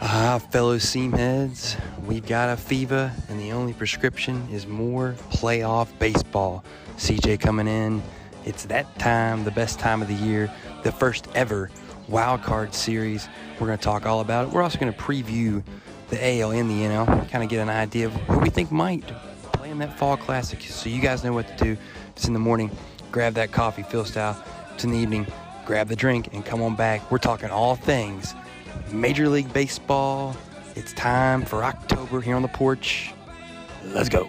Ah, fellow seamheads, we've got a fever, and the only prescription is more playoff baseball. CJ coming in. It's that time, the best time of the year, the first ever wild card series. We're going to talk all about it. We're also going to preview the AL and the NL, kind of get an idea of who we think might play in that fall classic. So you guys know what to do. It's in the morning, grab that coffee, Phil style. It's in the evening, grab the drink and come on back. We're talking all things Major League Baseball. It's time for October here on the porch. Let's go.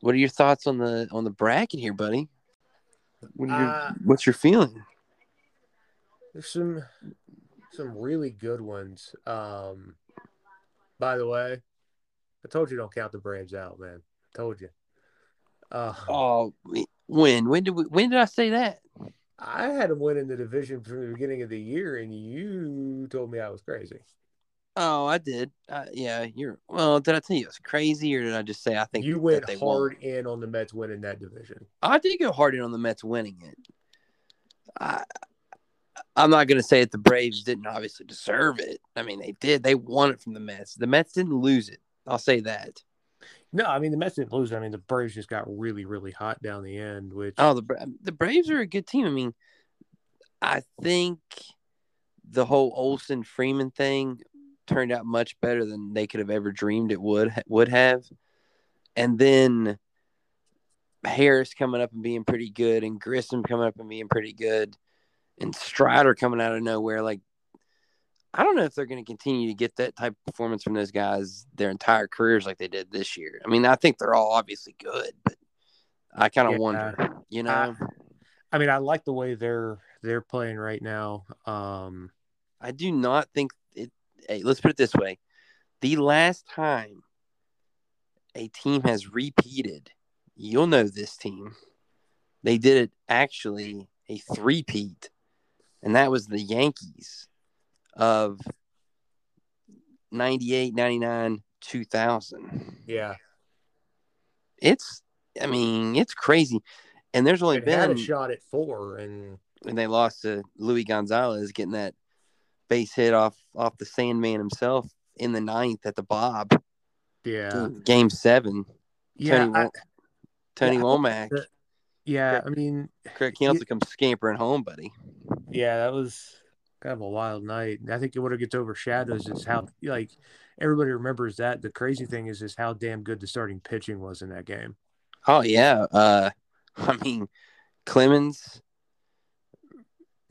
What are your thoughts on the on the bracket here, buddy? What your, Uh, what's your feeling? There's some some really good ones. Um by the way, I told you don't count the Braves out, man. I told you. Uh, Oh, when when did we, when did I say that? I had them winning the division from the beginning of the year, and you told me I was crazy. Oh, I did. Uh, yeah, you're. Well, did I tell you it was crazy, or did I just say I think You went hard in on the Mets winning that division. I did go hard in on the Mets winning it. I, I'm not going to say that the Braves didn't obviously deserve it. I mean, they did. They won it from the Mets. The Mets didn't lose it. I'll say that. No, I mean the Mets didn't lose. I mean the Braves just got really, really hot down the end, which Oh, the um, the Braves are a good team. I mean, I think the whole Olson Freeman thing turned out much better than they could have ever dreamed it would would have. And then Harris coming up and being pretty good, and Grissom coming up and being pretty good, and Strider coming out of nowhere. Like, I don't know if they're going to continue to get that type of performance from those guys their entire careers like they did this year. I mean, I think they're all obviously good, but I kind of Yeah. wonder, you know. I mean I like the way they're they're playing right now. Um I do not think it. Hey, let's put it this way: the last time a team has repeated, you'll know this team. They did it actually a three-peat, and that was the Yankees of 98, 99, 2000. yeah. It's, I mean, it's crazy. And there's only It had been a shot at four and and they lost to Luis Gonzalez getting that base hit off off the Sandman himself in the ninth at the Bob yeah. game seven. Yeah. Tony, I- Tony yeah, Womack, yeah, I mean Craig Counsell comes scampering home, buddy. Yeah, that was kind of a wild night. And I think what it gets overshadows is how like everybody remembers that. The crazy thing is is how damn good the starting pitching was in that game. Oh yeah, uh, I mean Clemens,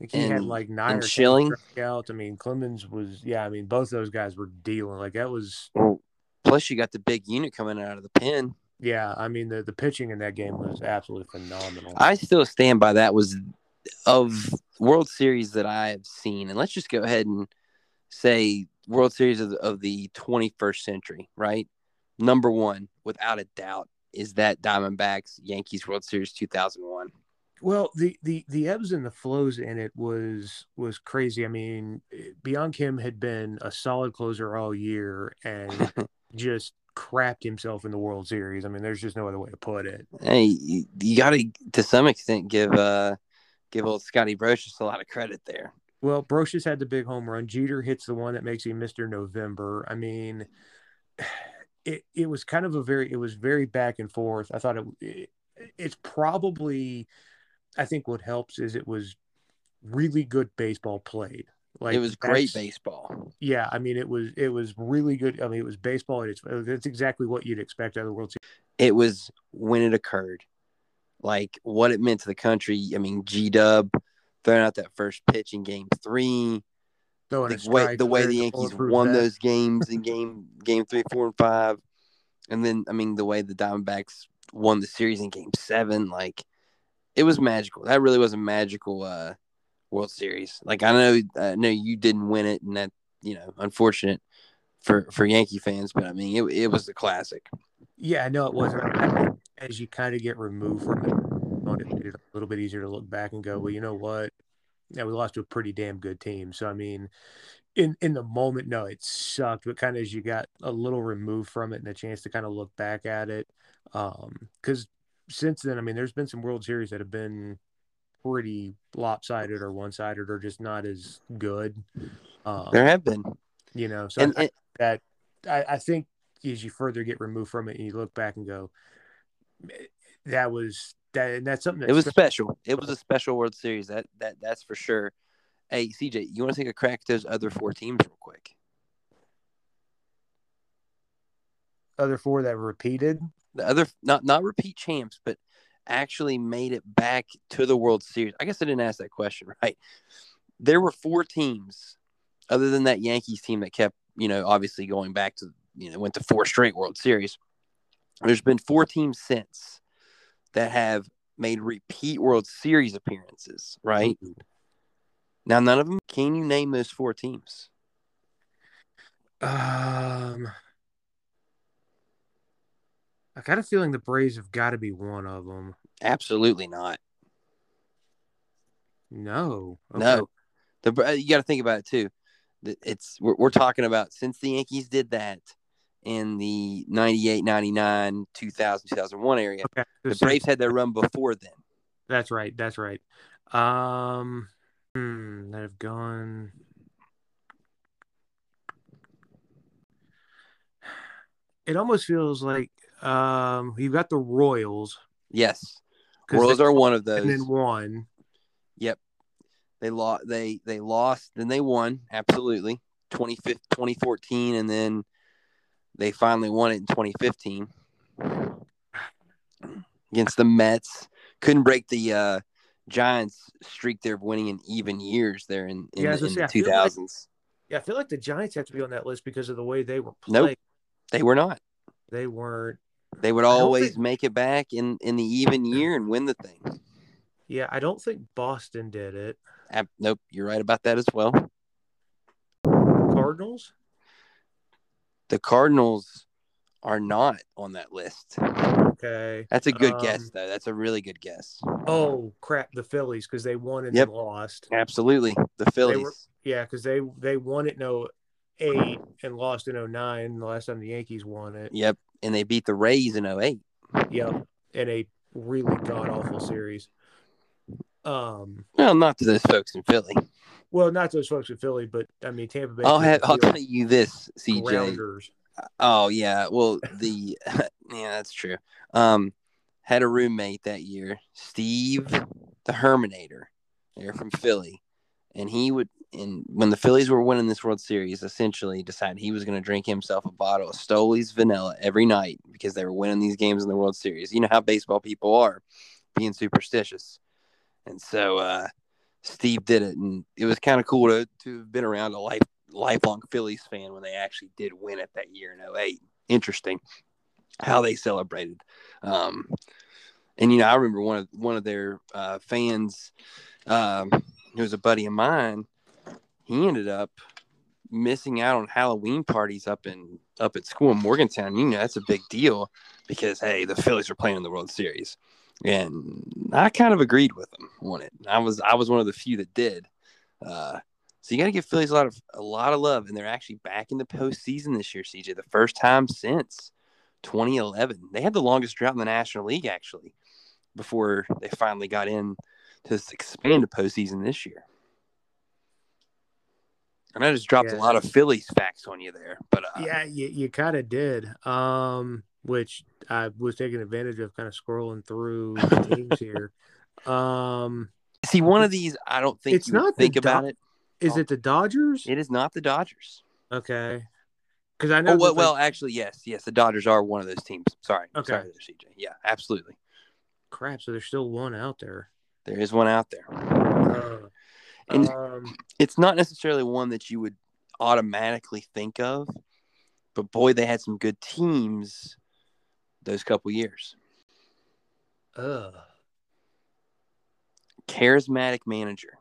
Like he had And- like nine or Schilling? out. I mean, Clemens was yeah. I mean, both those guys were dealing. Like that was well, plus you got the big unit coming out of the pen. yeah. I mean, the the pitching in that game was absolutely phenomenal. I still stand by that was of World Series that I have seen, and let's just go ahead and say World Series of the, of the 21st century, right? Number one, without a doubt, is that Diamondbacks Yankees World Series 2001. Well, the the the ebbs and the flows in it was was crazy. I mean, Byung-Hyun Kim had been a solid closer all year and just crapped himself in the World Series. I mean, there's just no other way to put it. Hey, you, you got to to some extent give uh give old Scotty Brosius a lot of credit there. Well, Brosius had the big home run. Jeter hits the one that makes him Mr. November. I mean, it it was kind of a very it was very back and forth. I thought it, it it's probably I think what helps is it was really good baseball played. Like it was great baseball. Yeah, I mean it was it was really good. I mean it was baseball. It's that's exactly what you'd expect out of the World Series. It was when it occurred, like what it meant to the country. I mean, G Dub throwing out that first pitch in Game Three. The way the way the Yankees won vest. those games in game game three, four, and five, and then I mean the way the Diamondbacks won the series in Game Seven, like it was magical. That really was a magical uh, World Series. Like I know, I know you didn't win it, and that you know, unfortunate for for Yankee fans, but I mean it it was a classic. Yeah, no, it wasn't. I think as you kind of get removed from it, it made it a little bit easier to look back and go, well, you know what? Yeah, we lost to a pretty damn good team. So I mean, in in the moment, no, it sucked. But kind of as you got a little removed from it and a chance to kind of look back at it, um, because since then, I mean, there's been some World Series that have been pretty lopsided or one sided or just not as good. Um, There have been, you know, so and, I- that I, I think as you further get removed from it and you look back and go, that was that, and that's something it that's was special. It was a special World Series. That that that's for sure. Hey, CJ, you want to take a crack at those other four teams real quick? other four that repeated. The other, not not repeat champs, but actually made it back to the World Series. I guess I didn't ask that question right. There were four teams, other than that Yankees team that kept, you know, obviously going back to, you know, went to four straight World Series. There's been four teams since that have made repeat World Series appearances, right? Now, none of them. Can you name those four teams? Um, I got a feeling the Braves have got to be one of them. Absolutely not. No, No, the you got to think about it too. It's we're, we're talking about since the Yankees did that in the 98, 99, 2000, 2001 area. Okay, The so- Braves had their run before then. That's right. That's right. Um, hmm, that have gone. It almost feels like um you've got the Royals Yes, Royals they- are one of those. and then one. Yep, they lost. They they lost. Then they won. Absolutely, 25 2014, and then they finally won it in 2015 against the Mets. Couldn't break the uh, Giants' streak there of winning in even years there in, in, Yeah, the, in the say, I feel like- 2000s. Yeah, I feel like the Giants have to be on that list because of the way they were Nope. They were not. They weren't. They would always think- make it back in in the even year and win the thing. Yeah, I don't think Boston did it. Ab- nope, you're right about that as well. Cardinals. The Cardinals are not on that list. Okay. That's a good Um, guess, though. That's a really good guess. Oh crap! The Phillies because they won and Yep. then lost. Absolutely, the Phillies. Yeah, because they they won it in 08 and lost in 09 the last time the Yankees won it. Yep, and they beat the Rays in 08. Yep, in a really god awful series. Um, Well, not to those folks in Philly. Well, not those folks in Philly, but I mean Tampa Bay. I'll have. I'll tell you this, CJ. Grounders. Oh yeah, well the yeah that's true. Um, had a roommate that year, Steve the Herminator. They're from Philly, and he would. And when the Phillies were winning this World Series, essentially decided he was going to drink himself a bottle of Stoli's Vanilla every night because they were winning these games in the World Series. You know how baseball people are, being superstitious, and so uh, Steve did it, and it was kind of cool to to have been around a life lifelong Phillies fan when they actually did win it that year in 08. Interesting how they celebrated. Um, and you know, I remember one of one of their uh, fans, um, who was a buddy of mine. He ended up missing out on Halloween parties up in up at school in Morgantown. You know, that's a big deal because hey, the Phillies are playing in the World Series, and I kind of agreed with them on it. I was I was one of the few that did. Uh, so you got to give Phillies a lot of a lot of love, and they're actually back in the postseason this year, CJ. The first time since 2011. They had the longest drought in the National League actually before they finally got in to this expanded postseason this year. And I just dropped a lot of Phillies facts on you there, but uh, Yeah, you, you kind of did. Um, which I was taking advantage of, kind of scrolling through the teams here. Um, see, one of these I don't think It's not think about Do- it. is Oh. it the Dodgers? It is not the Dodgers. Okay, because I know. Oh well, well, like, actually, yes, yes, the Dodgers are one of those teams. Sorry, Okay. sorry, there, CJ. Yeah, absolutely. crap. So there's still one out there. There is one out there. Uh, And- um, it's not necessarily one that you would automatically think of, but boy, they had some good teams those couple years. uh, Charismatic manager.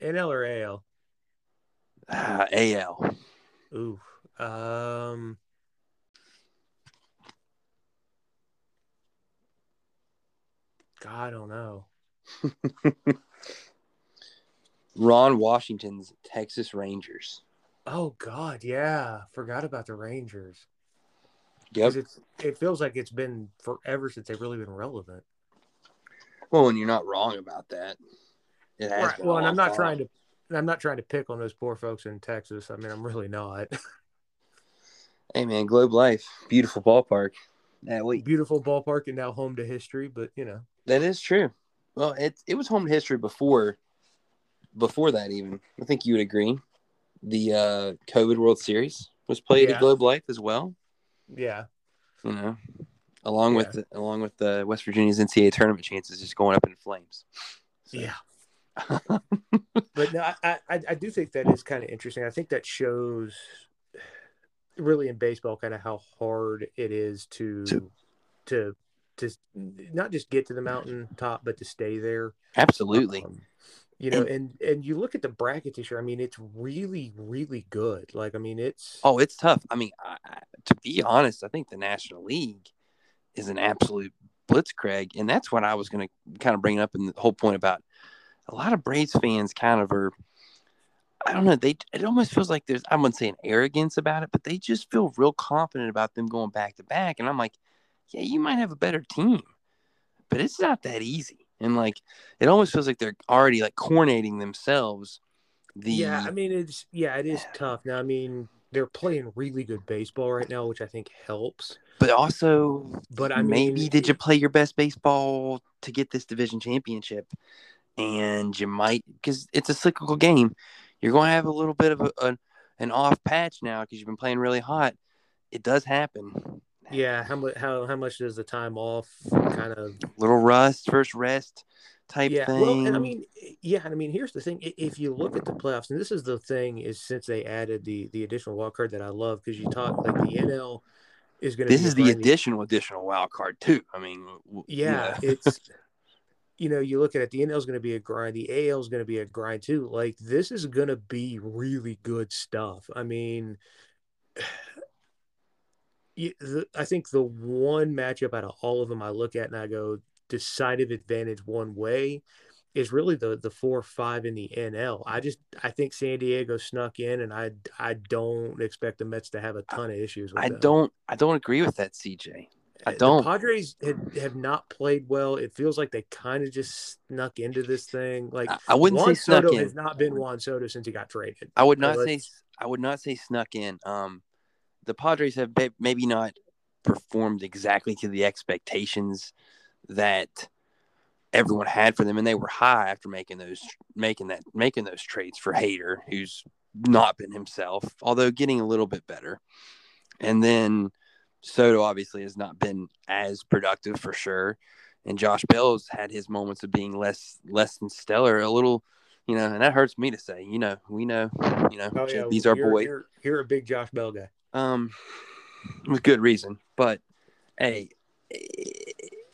NL or AL? Ah, AL. Ooh. Um. God, I don't know. Ron Washington's Texas Rangers. Oh God, yeah, forgot about the Rangers. Yep. It's, it feels like it's been forever since they've really been relevant. Well, and you're not wrong about that. It has Right. Well, and I'm not time. trying to. I'm not trying to pick on those poor folks in Texas. I mean, I'm really not. Hey man, Globe Life, beautiful ballpark. Yeah, wait, Beautiful ballpark and now home to history, but you know, that is true. Well, it it was home to history before, before that even. I think you would agree. The uh, COVID World Series was played Yeah. at Globe Life as well. yeah, You know, along with the, along with the West Virginia's NCAA tournament chances just going up in flames. So- yeah. But no, I, I, I do think that is kind of interesting. I think that shows really in baseball kind of how hard it is to To- to to not just get to the mountain top, but to stay there. Absolutely. Um, you know, and and you look at the bracket this year. I mean, it's really, really good. Like, I mean, it's Oh, it's tough. I mean, I, I, to be honest, I think the National League is an absolute blitzkrieg, and that's what I was going to kind of bring up in the whole point about a lot of Braves fans. Kind of are, I don't know. They it almost feels like there's I wouldn't say an arrogance about it, but they just feel real confident about them going back to back, and I'm like, yeah, you might have a better team, but it's not that easy, and like it almost feels like they're already like coronating themselves. The yeah. I mean, it's yeah, it is tough. Now, I mean, they're playing really good baseball right now, which I think helps. but also But I maybe mean, did you play your best baseball to get this division championship and you might because it's a cyclical game you're going to have a little bit of a, an, an off patch now because you've been playing really hot it does happen Yeah, how much how how much does the time off kind of little rust first rest type yeah thing well and i mean yeah and i mean here's the thing if you look at the playoffs and this is the thing is since they added the the additional wild card that i love because you talk like the nl is going to this is the additional additional wild card too. I mean w- yeah it's you know you look at it the nl is going to be a grind the al is going to be a grind too. Like this is going to be really good stuff. I mean you- the, I think the one matchup out of all of them I look at and I go decisive advantage one way is really the the four or five in the NL. I just I think San Diego snuck in, and I I don't expect the Mets to have a ton of issues. with i them. don't i don't agree with that cj I don't. Padres have, have not played well. It feels like they kind of just snuck into this thing. Like I, I wouldn't Juan say snuck Soto in has not been Juan Soto since he got traded. I would So not say I would not say snuck in. Um, the Padres have maybe not performed exactly to the expectations that everyone had for them, and they were high after making those making that making those trades for Hader, who's not been himself, although getting a little bit better. And then Soto obviously has not been as productive for sure, and Josh Bell's had his moments of being less less than stellar, a little you know, and that hurts me to say. You know, we know, you know, Oh yeah, these are boys, You're, you're a big Josh Bell guy. Um, with good reason. But hey,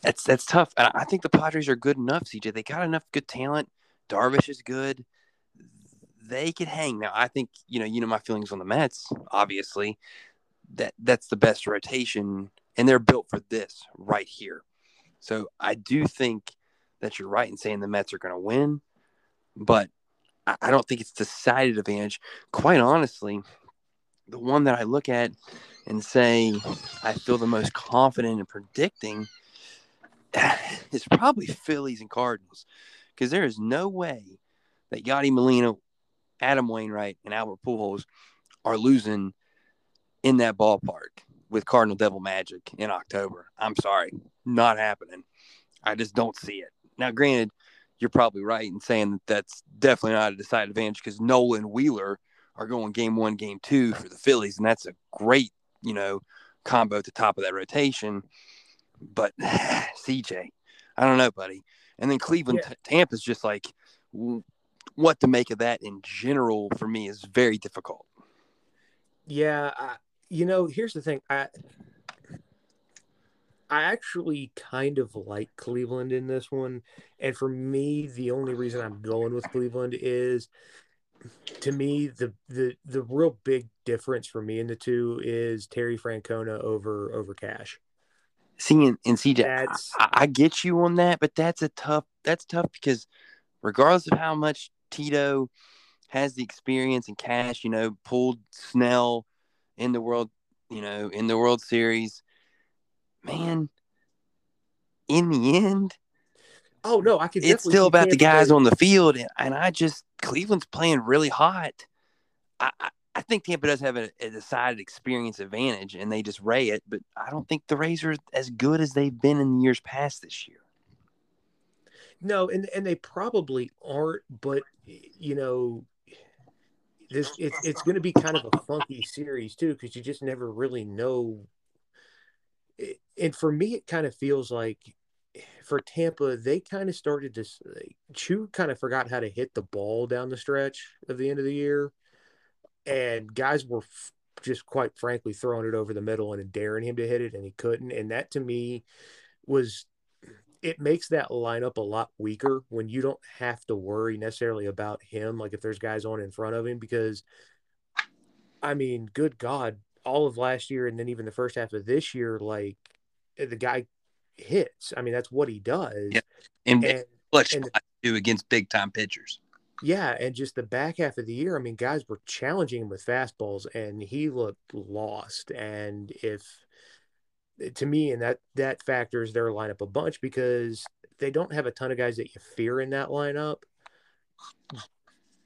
that's that's tough. And I think the Padres are good enough. CJ, they got enough good talent. Darvish is good. They could hang. Now, I think you know, you know my feelings on the Mets. Obviously, that that's the best rotation, and they're built for this right here. So I do think that you're right in saying the Mets are going to win, but I don't think it's decided advantage. Quite honestly, the one that I look at and say I feel the most confident in predicting is probably Phillies and Cardinals because there is no way that Yadi Molina, Adam Wainwright, and Albert Pujols are losing in that ballpark with Cardinal Devil Magic in October. I'm sorry, not happening. I just don't see it. Now, granted, you're probably right in saying that that's definitely not a decided advantage because Nolan Wheeler are going game one, game two for the Phillies, and that's a great, you know, combo at the top of that rotation. But CJ, I don't know, buddy. And then Cleveland, Yeah. Tampa's just like what to make of that in general for me is very difficult. Yeah, I, you know, here's the thing. I I actually kind of like Cleveland in this one, and for me, the only reason I'm going with Cleveland is, to me, the the the real big difference for me in the two is Terry Francona over over Cash. Seeing and CJ, That's- I, I get you on that, but that's a tough. That's tough because regardless of how much Tito has the experience and Cash, you know, pulled Snell in the world, you know, in the World Series, man, in the end, Oh no, I can. it's still about the guys Bay- on the field, and, and I just Cleveland's playing really hot. I, I, think Tampa does have a, a decided experience advantage, and they just ray it. But I don't think the Rays are as good as they've been in years past this year. No, and and they probably aren't, but you know, this it's it's going to be kind of a funky series too because you just never really know. And for me, it kind of feels like for Tampa, they kind of started to Choi kind of forgot how to hit the ball down the stretch of the end of the year, and guys were f- just quite frankly throwing it over the middle and daring him to hit it, and he couldn't. And that to me was it makes that lineup a lot weaker when you don't have to worry necessarily about him, like if there's guys on in front of him, because I mean, good God, all of last year and then even the first half of this year, like eh, the guy hits. I mean, that's what he does. Yeah. And, And clutch and- do against big time pitchers. yeah, and just the back half of the year, I mean, guys were challenging him with fastballs and he looked lost. And if to me, and that that factors their lineup a bunch because they don't have a ton of guys that you fear in that lineup.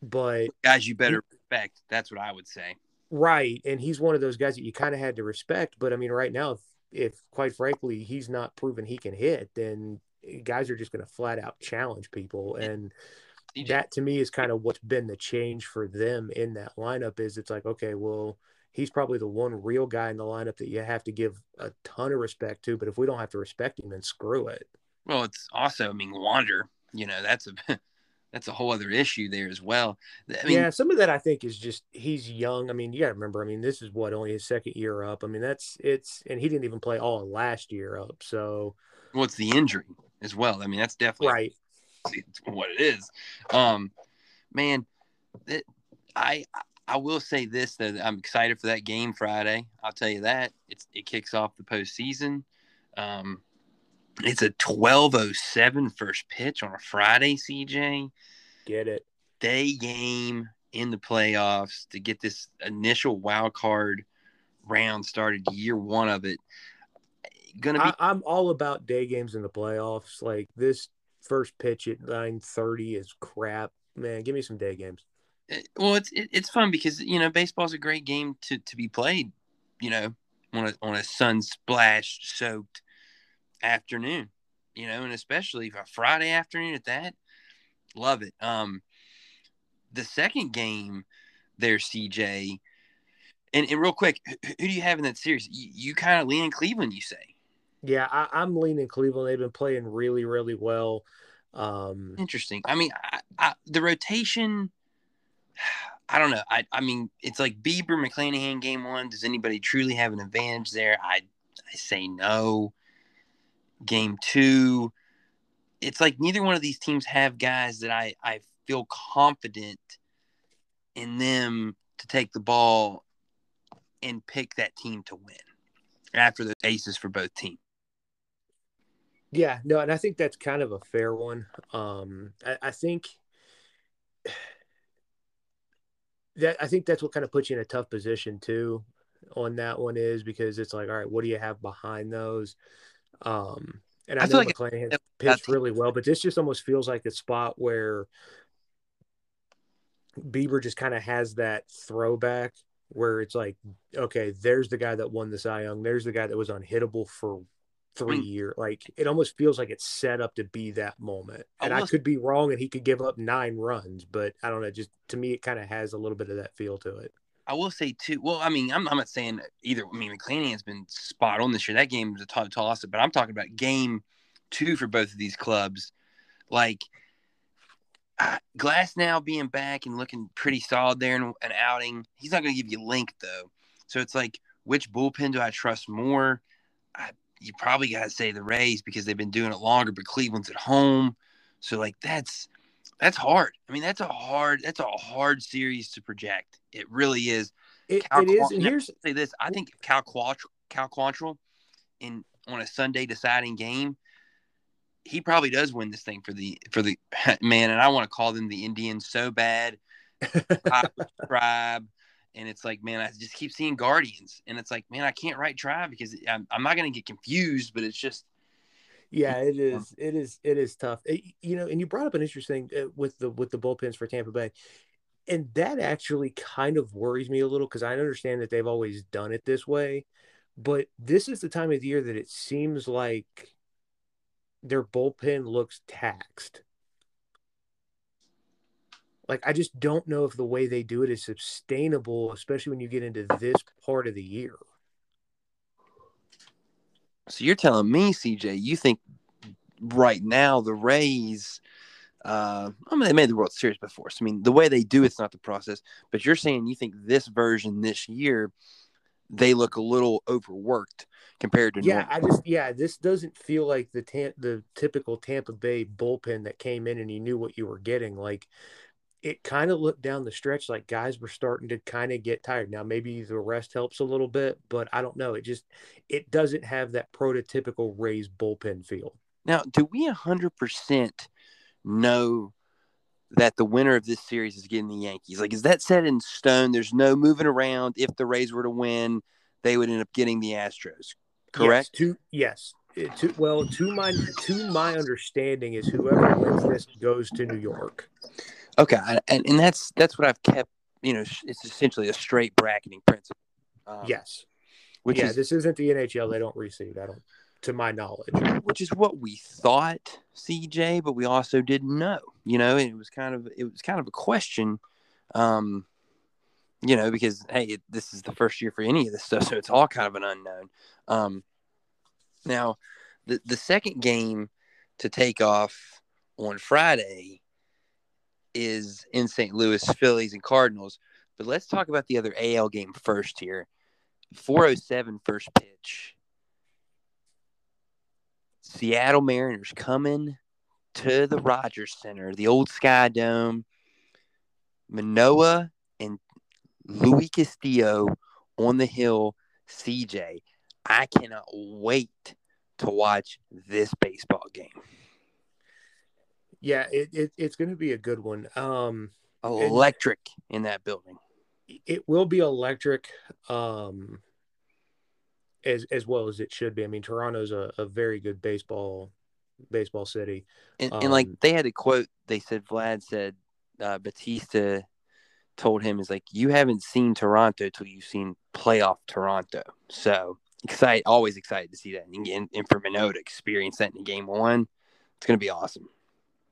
But Guys, you better respect. That's what I would say. right, and he's one of those guys that you kind of had to respect. But I mean, right now, if, quite frankly he's not proven he can hit, then guys are just going to flat out challenge people and that to me is kind of what's been the change for them in that lineup is it's like okay well he's probably the one real guy in the lineup that you have to give a ton of respect to but if we don't have to respect him then screw it Well, it's also, I mean, Wander. You know, that's a that's a whole other issue there as well. I mean, yeah some of that i think is just he's young i mean you gotta remember i mean this is what only his second year up i mean that's it's and he didn't even play all last year up so what's the injury as well? I mean, that's definitely right what it is. Um, man, it, I I will say this though, that I'm excited for that game Friday. I'll tell you that it's it kicks off the postseason. Um, it's a 12:07 first pitch on a Friday. CJ get it day game in the playoffs to get this initial wild card round started. Year one of it. Gonna be I, i'm all about day games in the playoffs like this first pitch at 9:30 is crap man give me some day games eh, well, it's it, it's fun because you know baseball's a great game to to be played. You know, on a on a sun splashed soaked afternoon. You know, and especially a Friday afternoon at that, love it. Um, the second game there, CJ, and, and real quick, who, who do you have in that series? You, you kind of lean in Cleveland, you say. Yeah, I, I'm leaning Cleveland. They've been playing really, really well. Um, Interesting. I mean, I, I, the rotation. I don't know. I, I mean, it's like Bieber, McClanahan, game one. Does anybody truly have an advantage there? I, I say no. Game two, it's like neither one of these teams have guys that I, I feel confident in them to take the ball and pick that team to win after the aces for both teams. yeah, no, and I think that's kind of a fair one. Um, I, I think that I think that's what kind of puts you in a tough position too. On that one is because it's like, all right, what do you have behind those? Um, and I, I know like McClanahan it- pitched really well, but this just almost feels like a spot where Bieber just kind of has that throwback where it's like, okay, there's the guy that won the Cy Young. There's the guy that was unhittable for three Mm. years. Like it almost feels like it's set up to be that moment. And I, could be wrong, and he could give up nine runs, but I don't know. Just to me, it kind of has a little bit of that feel to it. I will say too. Well, I mean, I'm, I'm not saying either. I mean, McClanahan has been spot on this year. That game was a toss up, but I'm talking about game two for both of these clubs. Like uh, Glasnow being back and looking pretty solid there in an outing. He's not going to give you length though. So it's like, which bullpen do I trust more? I, you probably got to say the Rays because they've been doing it longer, but Cleveland's at home. So like that's that's hard. I mean, that's a hard that's a hard series to project. It really is. It, Cal it is, Quantrill- and here's Say this: I think Cal Quantrill, Cal Quantrill, in on a Sunday deciding game, he probably does win this thing for the for the man. And I want to call them the Indians so bad. Subscribe and it's like, man, I just keep seeing Guardians, and it's like, man, I can't write Tribe because I'm, I'm not going to get confused, but it's just. Yeah, it is. It is. It is tough. It, you know, and you brought up an interesting uh, with the with the bullpens for Tampa Bay, and that actually kind of worries me a little because I understand that they've always done it this way, but this is the time of the year that it seems like their bullpen looks taxed. Like I just don't know if the way they do it is sustainable, especially when you get into this part of the year. So you're telling me, CJ, you think right now the Rays uh, I mean, they made the World Series before. So, I mean, the way they do it's not the process. But you're saying you think this version this year, they look a little overworked compared to yeah. Normal. I just yeah, this doesn't feel like the tam- the typical Tampa Bay bullpen that came in and you knew what you were getting. Like it kind of looked down the stretch like guys were starting to kind of get tired. Now maybe the rest helps a little bit, but I don't know. It just it doesn't have that prototypical Rays bullpen feel. Now, do we hundred percent know that the winner of this series is getting the Yankees? Like, is that set in stone? There's no moving around. If the Rays were to win, they would end up getting the Astros. Correct. Yes. To, yes. Eh, to, well, to my to my understanding is whoever wins this goes to New York. Okay, and and that's that's what I've kept. You know, it's essentially a straight bracketing principle. Um, yes. Which yeah, is, this isn't the NHL. They don't receive. I don't to my knowledge. Which is what we thought, CJ, but we also didn't know. You know, and it was kind of it was kind of a question. Um, you know, because hey, it, this is the first year for any of this stuff, so it's all kind of an unknown. Um, now, the the second game to take off on Friday is in St. Louis, Phillies and Cardinals. But let's talk about the other AL game first here. 407 first pitch. Seattle Mariners coming to the Rogers Center, the old Sky Dome. Manoah and Luis Castillo on the hill. CJ, I cannot wait to watch this baseball game. Yeah, it, it it's going to be a good one. Um, electric in that building. It will be electric. Um, as as well as it should be. I mean, Toronto's a, a very good baseball baseball city. And, um, and like they had a quote, they said Vlad said uh, Bautista told him is like you haven't seen Toronto till you've seen playoff Toronto. So excited, always excited to see that, and, and, and for Manoah to experience that in game one, it's going to be awesome.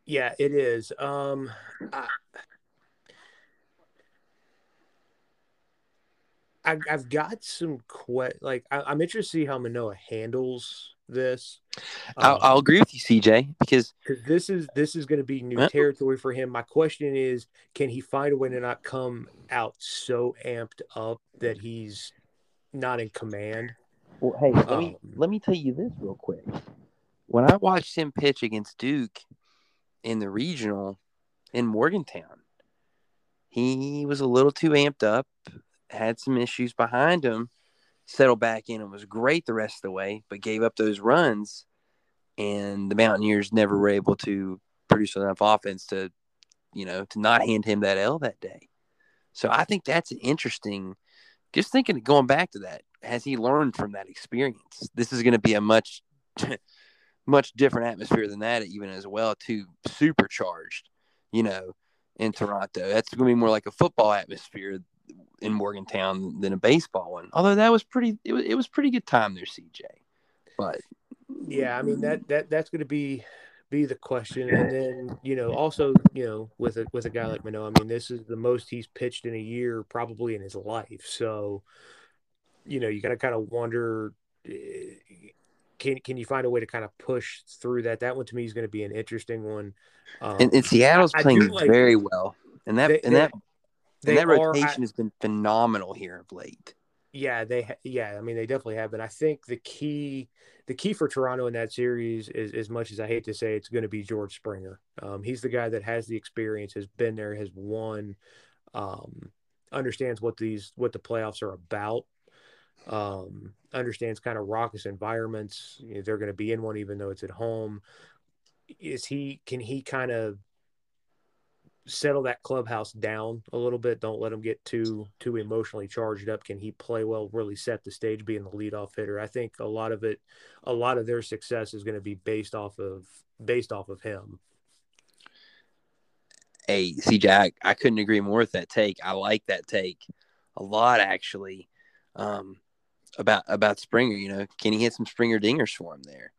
Yeah, it is. Um, I, I, have got some que- like I, am interested to see how Manoah handles this. I'll, um, I'll, agree with you, CJ, because because this is this is going to be new huh? territory for him. My question is, can he find a way to not come out so amped up that he's not in command? Well, hey, let um, me let me tell you this real quick. When I watched him pitch against Duke in the regional in Morgantown, he was a little too amped up had some issues behind him, settled back in and was great the rest of the way, but gave up those runs. And the Mountaineers never were able to produce enough offense to, you know, to not hand him that L that day. So I think that's interesting. Just thinking, going back to that, has he learned from that experience? This is going to be a much, much different atmosphere than that, even as well, too supercharged, you know, in Toronto. That's going to be more like a football atmosphere in Morgantown than a baseball one. Although that was pretty, it was, it was pretty good time there, CJ. But yeah, I mean that that that's going to be be the question, and then you know also you know with a with a guy like Manoah, I mean this is the most he's pitched in a year probably in his life. So you know you got to kind of wonder. Eh, Can, can you find a way to kind of push through that? That one to me is going to be an interesting one. Um, and, and, Seattle's playing like, very well, and that they, and that and that rotation has been phenomenal here of late. Yeah, they yeah, I mean they definitely have been. I think the key the key for Toronto in that series is as much as I hate to say it's going to be George Springer. Um, he's the guy that has the experience, has been there, has won, um, understands what these what the playoffs are about. Um, understands kind of raucous environments. You know, they're going to be in one even though it's at home. Is he can he kind of settle that clubhouse down a little bit. Don't let him get too too emotionally charged up. Can he play well? Really set the stage, being the leadoff hitter. I think a lot of it, a lot of their success is going to be based off of based off of him. Hey, CJ, I, I couldn't agree more with that take. I like that take a lot, actually. Um, about about Springer, you know, can he hit some Springer dingers for him there?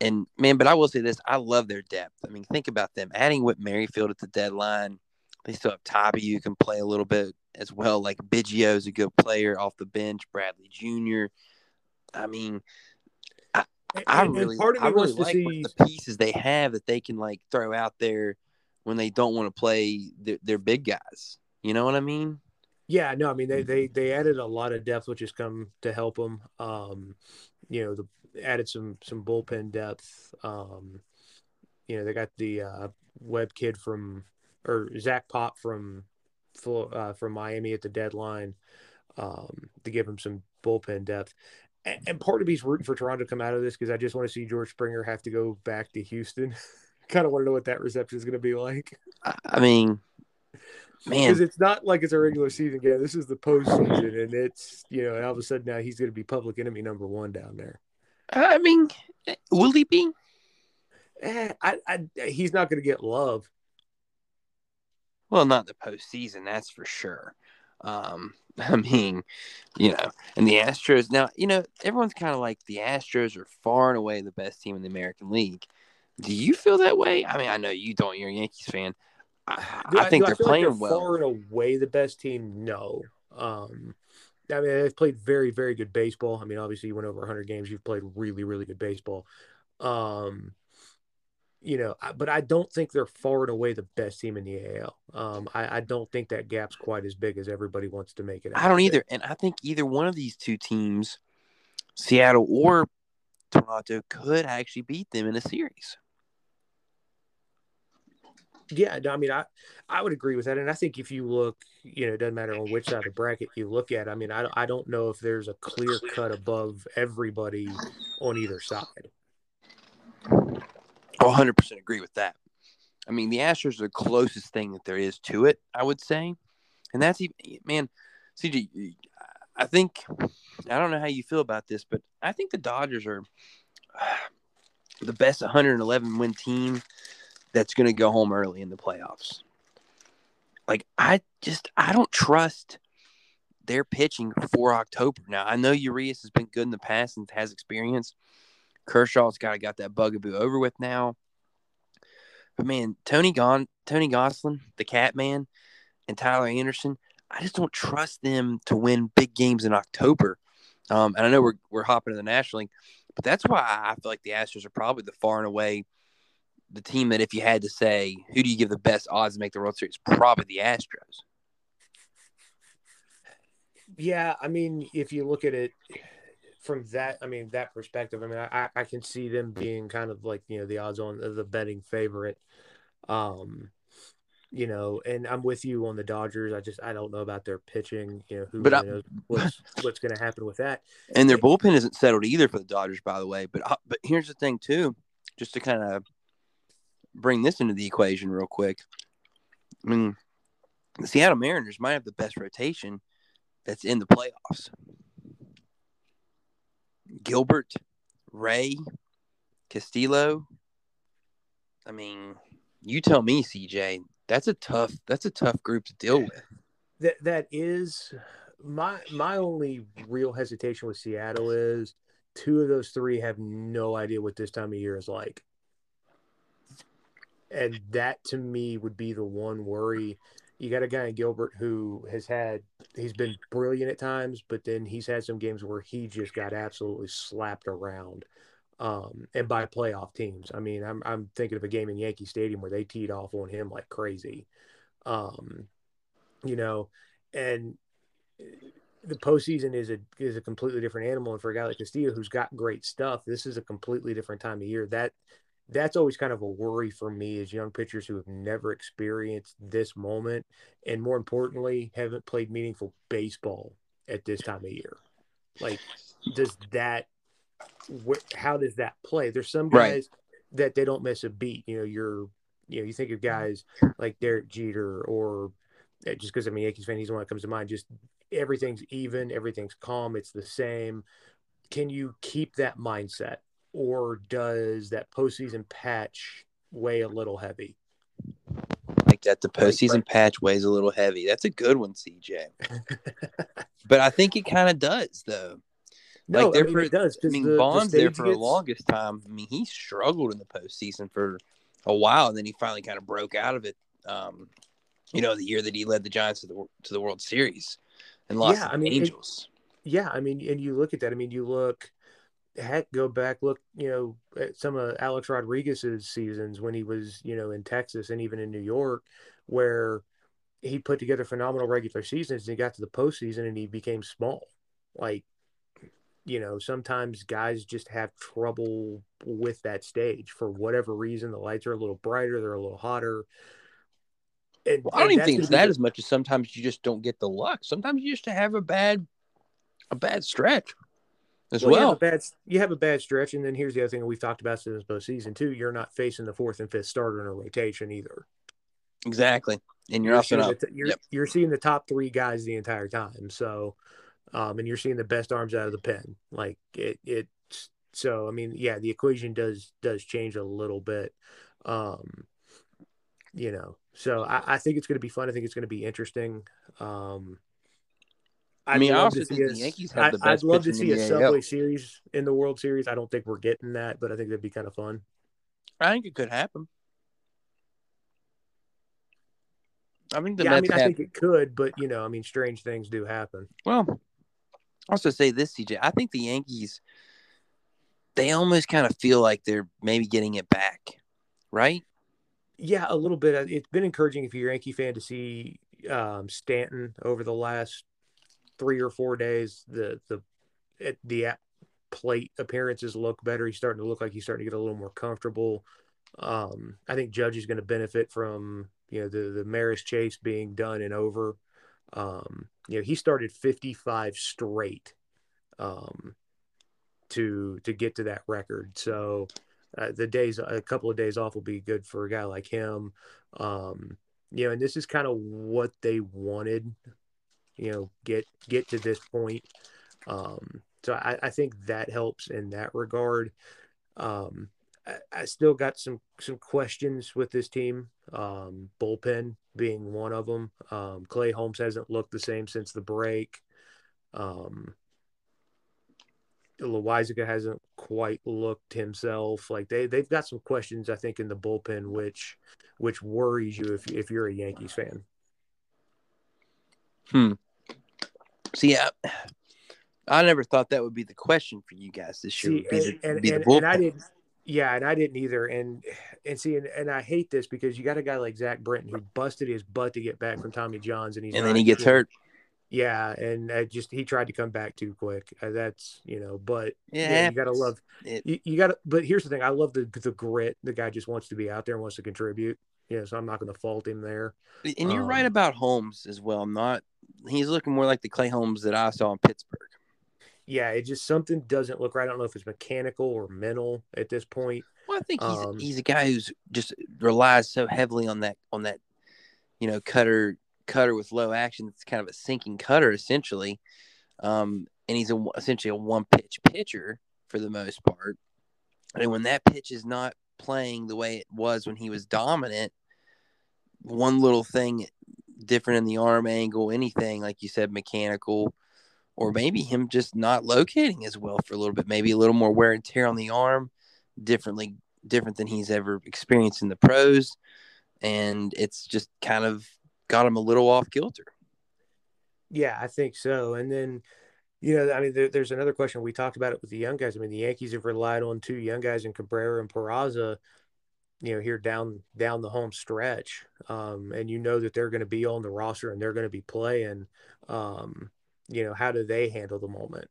And man, but I will say this: I love their depth. I mean, think about them adding Whit Merrifield at the deadline. They still have Tapia who can play a little bit as well. Like Biggio is a good player off the bench. Bradley Jr. I mean, I, I really, part of I really like see... the pieces they have that they can like throw out there when they don't want to play their, their big guys. You know what I mean? Yeah, no, I mean they they they added a lot of depth, which has come to help them. Um, you know, the added some some bullpen depth. Um, you know, they got the uh, web kid from or Zach Pop from uh, from Miami at the deadline um, to give him some bullpen depth. And, and part of me's rooting for Toronto to come out of this because I just want to see George Springer have to go back to Houston. kind of want to know what that reception is going to be like. I mean, man, because it's not like it's a regular season game. This is the postseason, and it's you know, all of a sudden now he's going to be public enemy number one down there. I mean, will he be? Eh, I, I, he's not going to get love. Well, not the postseason, that's for sure. Um, I mean, you know, and the Astros now, you know, everyone's kind of like the Astros are far and away the best team in the American League. Do you feel that way? I mean, I know you don't. You're a Yankees fan. I, I, I think they're playing like they're well. Far and away the best team, no. Um, I mean, they've played very, very good baseball. I mean, obviously, you went over 100 games. You've played really, really good baseball. Um, you know, but I don't think they're far and away the best team in the AL. Um, I, I, don't think that gap's quite as big as everybody wants to make it. I don't either, and I think either one of these two teams, Seattle or Toronto, could actually beat them in a series. Yeah, I mean, I I would agree with that, and I think if you look, you know, it doesn't matter on which side of the bracket you look at. I mean, I I don't know if there's a clear cut above everybody on either side. 100 percent agree with that. I mean, the Astros are the closest thing that there is to it, I would say, and that's even man, CG. I think I don't know how you feel about this, but I think the Dodgers are the best 111 win team that's going to go home early in the playoffs. Like I just I don't trust their pitching for October. Now I know Urias has been good in the past and has experience. Kershaw's got got that bugaboo over with now. But man, Tony Gon Tony Gonsolin, the Cat Man, and Tyler Anderson, I just don't trust them to win big games in October. Um, and I know we're we're hopping to the National League, but that's why I feel like the Astros are probably the far and away the team that if you had to say who do you give the best odds to make the World Series, probably the Astros. Yeah, I mean, if you look at it from that, I mean that perspective, I mean, I, I can see them being kind of like you know the odds on the betting favorite. Um, you know, and I'm with you on the Dodgers. I just I don't know about their pitching. You know, who but knows what's what's going to happen with that. And their bullpen isn't settled either for the Dodgers, by the way. But uh, but here's the thing too, just to kind of bring this into the equation real quick. I mean, the Seattle Mariners might have the best rotation that's in the playoffs. Gilbert, Ray, Castillo. I mean, you tell me, CJ. That's a tough. That's a tough group to deal with. That that is my my only real hesitation with Seattle is two of those three have no idea what this time of year is like and that to me would be the one worry. You got a guy in Gilbert who has had he's been brilliant at times, but then he's had some games where he just got absolutely slapped around. Um, and by playoff teams. I mean, I'm I'm thinking of a game in Yankee Stadium where they teed off on him like crazy. Um, you know, and the postseason is a is a completely different animal. And for a guy like Castillo who's got great stuff, this is a completely different time of year. That that's always kind of a worry for me as young pitchers who have never experienced this moment and more importantly haven't played meaningful baseball at this time of year like does that wh- how does that play there's some guys right. that they don't miss a beat you know you're you know, you think of guys like Derek Jeter or uh, just because I'm a Yankees fan, he's the one that comes to mind. Just everything's even, everything's calm, it's the same. Can you keep that mindset, or does that postseason patch weigh a little heavy? Like that, the postseason patch weighs a little heavy. That's a good one, CJ. but I think it kind of does, though. No, like I mean, it does. I mean, the, Bond's the there for gets, the longest time. I mean, he struggled in the postseason for a while, and then he finally kind of broke out of it. Um, you know, the year that he led the Giants to the to the World Series and lost Yeah, to I the mean, it- Angels. Yeah, I mean, and you look at that. I mean, you look, heck, go back, look, you know, at some of Alex Rodriguez's seasons when he was, you know, in Texas and even in New York, where he put together phenomenal regular seasons and he got to the postseason and he became small. Like, you know, sometimes guys just have trouble with that stage for whatever reason. The lights are a little brighter, they're a little hotter. And, Well, I don't even think it's that the- as much as sometimes you just don't get the luck. Sometimes you just have a bad a bad stretch as Well, you have a bad you have a bad stretch, and then here's the other thing we've talked about since postseason too. You're not facing the fourth and fifth starter in a rotation either. exactly. And you're, also seeing the, you're, yep. you're seeing the top three guys the entire time. So, um, and you're seeing the best arms out of the pen. Like it, it's so. I mean, yeah, the equation does does change a little bit. Um, you know, so I, I think it's going to be fun. I think it's going to be interesting. Um, I mean, I also think the Yankees have the I- best I'd love to see a Subway AL. Series in the World Series. I don't think we're getting that, but I think that'd be kind of fun. I think it could happen. I think the yeah, I Mets mean, I think it could, but you know, I mean, strange things do happen. Well, I'll also say this, CJ. I think the Yankees, they almost kind of feel like they're maybe getting it back, right? Yeah, a little bit. It's been encouraging if you're a Yankee fan to see um, Stanton over the last three or four days. The the at the plate appearances look better. He's starting to look like he's starting to get a little more comfortable. Um, I think Judge is going to benefit from you know the the Maris Chase being done and over. Um, you know he started 55 straight um, to to get to that record. So uh, the days a couple of days off will be good for a guy like him. Um, you know, and this is kind of what they wanted. You know, get get to this point. Um, so I, I think that helps in that regard. Um, I, I still got some some questions with this team. Um, bullpen being one of them. Um, Clay Holmes hasn't looked the same since the break. Um, Loaisiga hasn't quite looked himself. Like they they've got some questions, I think, in the bullpen, which which worries you if if you're a Yankees fan. See, I, I never thought that would be the question for you guys this year. See, be the, and, and, be the and, bullpen. and I didn't. Yeah, and I didn't either. And and see, and, and I hate this because you got a guy like Zach Britton who busted his butt to get back from Tommy John's, and he's and then he gets hurt. Yeah, and I just he tried to come back too quick. Uh, that's you know, but Yeah, yeah, you gotta love It- you, you gotta. But here's the thing: I love the the grit. The guy just wants to be out there and wants to contribute. Yeah, so I'm not going to fault him there. And you're right Um, about Holmes as well. I'm not. He's looking more like the Clay Holmes that I saw in Pittsburgh. Yeah, it just something doesn't look right. I don't know if it's mechanical or mental at this point. Well, I think he's Um, he's a guy who's just relies so heavily on that on that, you know, cutter cutter with low action. It's kind of a sinking cutter essentially, um, and he's a, essentially a one pitch pitcher for the most part. And when that pitch is not playing the way it was when he was dominant, one little thing different in the arm angle, anything like you said, mechanical, or maybe him just not locating as well for a little bit, maybe a little more wear and tear on the arm, differently different than he's ever experienced in the pros, and it's just kind of got him a little off kilter. Yeah, I think so. And then, you know, I mean, there, there's another question. We talked about it with the young guys. I mean, the Yankees have relied on two young guys in Cabrera and Peraza, you know, here down down the home stretch. Um, and you know that they're going to be on the roster and they're going to be playing. Um, you know, how do they handle the moment?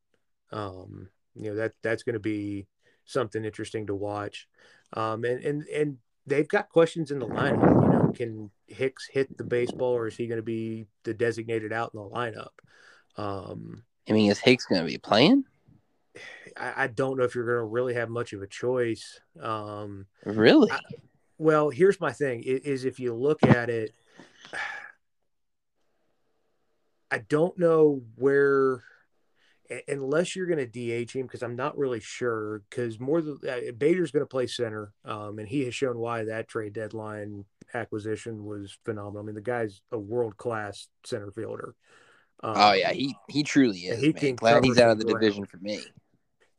Um, you know, that that's going to be something interesting to watch. Um, and and and they've got questions in the lineup. You know, can Hicks hit the baseball, or is he going to be the designated out in the lineup? Um, I mean, is Hicks going to be playing? I, I don't know if you're going to really have much of a choice. Um, Really? I- Well, here's my thing: is if you look at it, I don't know where unless you're going to DH him, because I'm not really sure. Because more than uh, Bader's going to play center, um, and he has shown why that trade deadline acquisition was phenomenal. I mean, the guy's a world class center fielder. Um, oh yeah, he he truly is. He man. can Glad he's out of the ground. division for me.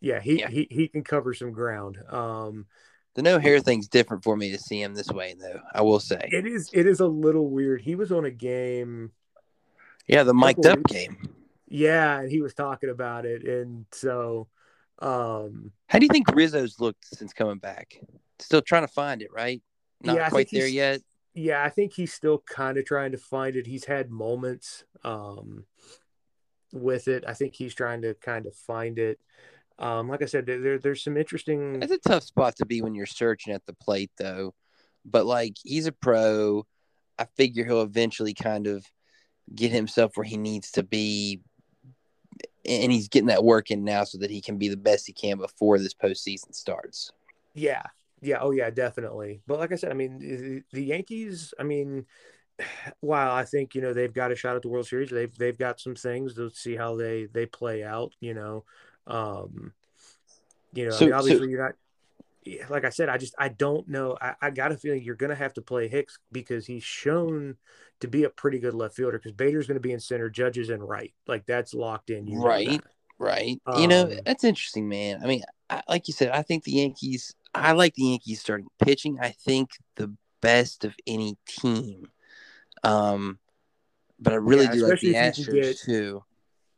Yeah, he, yeah. he he can cover some ground. Um, the no hair thing's different for me to see him this way, though. I will say it is. It is a little weird. He was on a game. Yeah, the mic'd up game. Yeah, and he was talking about it, and so. Um, How do you think Rizzo's looked since coming back? Still trying to find it, right? Not yeah, quite there yet. Yeah, I think he's still kind of trying to find it. He's had moments um, with it. I think he's trying to kind of find it. Um, like I said, there, there's some interesting. It's a tough spot to be when you're searching at the plate, though. But like, he's a pro. I figure he'll eventually kind of get himself where he needs to be and he's getting that work in now so that he can be the best he can before this postseason starts. Yeah, yeah, oh yeah, definitely. But like I said, I mean, the Yankees. I mean, while I think you know they've got a shot at the World Series, they've they've got some things to see how they they play out. You know, um, you know, so, I mean, obviously so, you're not. Like I said, I just I don't know. I, I got a feeling you're going to have to play Hicks because he's shown to be a pretty good left fielder because Bader's going to be in center, Judges in right. Like that's locked in. You right, right. Um, you know, um, that's interesting, man. I mean, I, like you said, I think the Yankees. I like the Yankees starting pitching. I think the best of any team. Um, but I really yeah, do like the Astros too.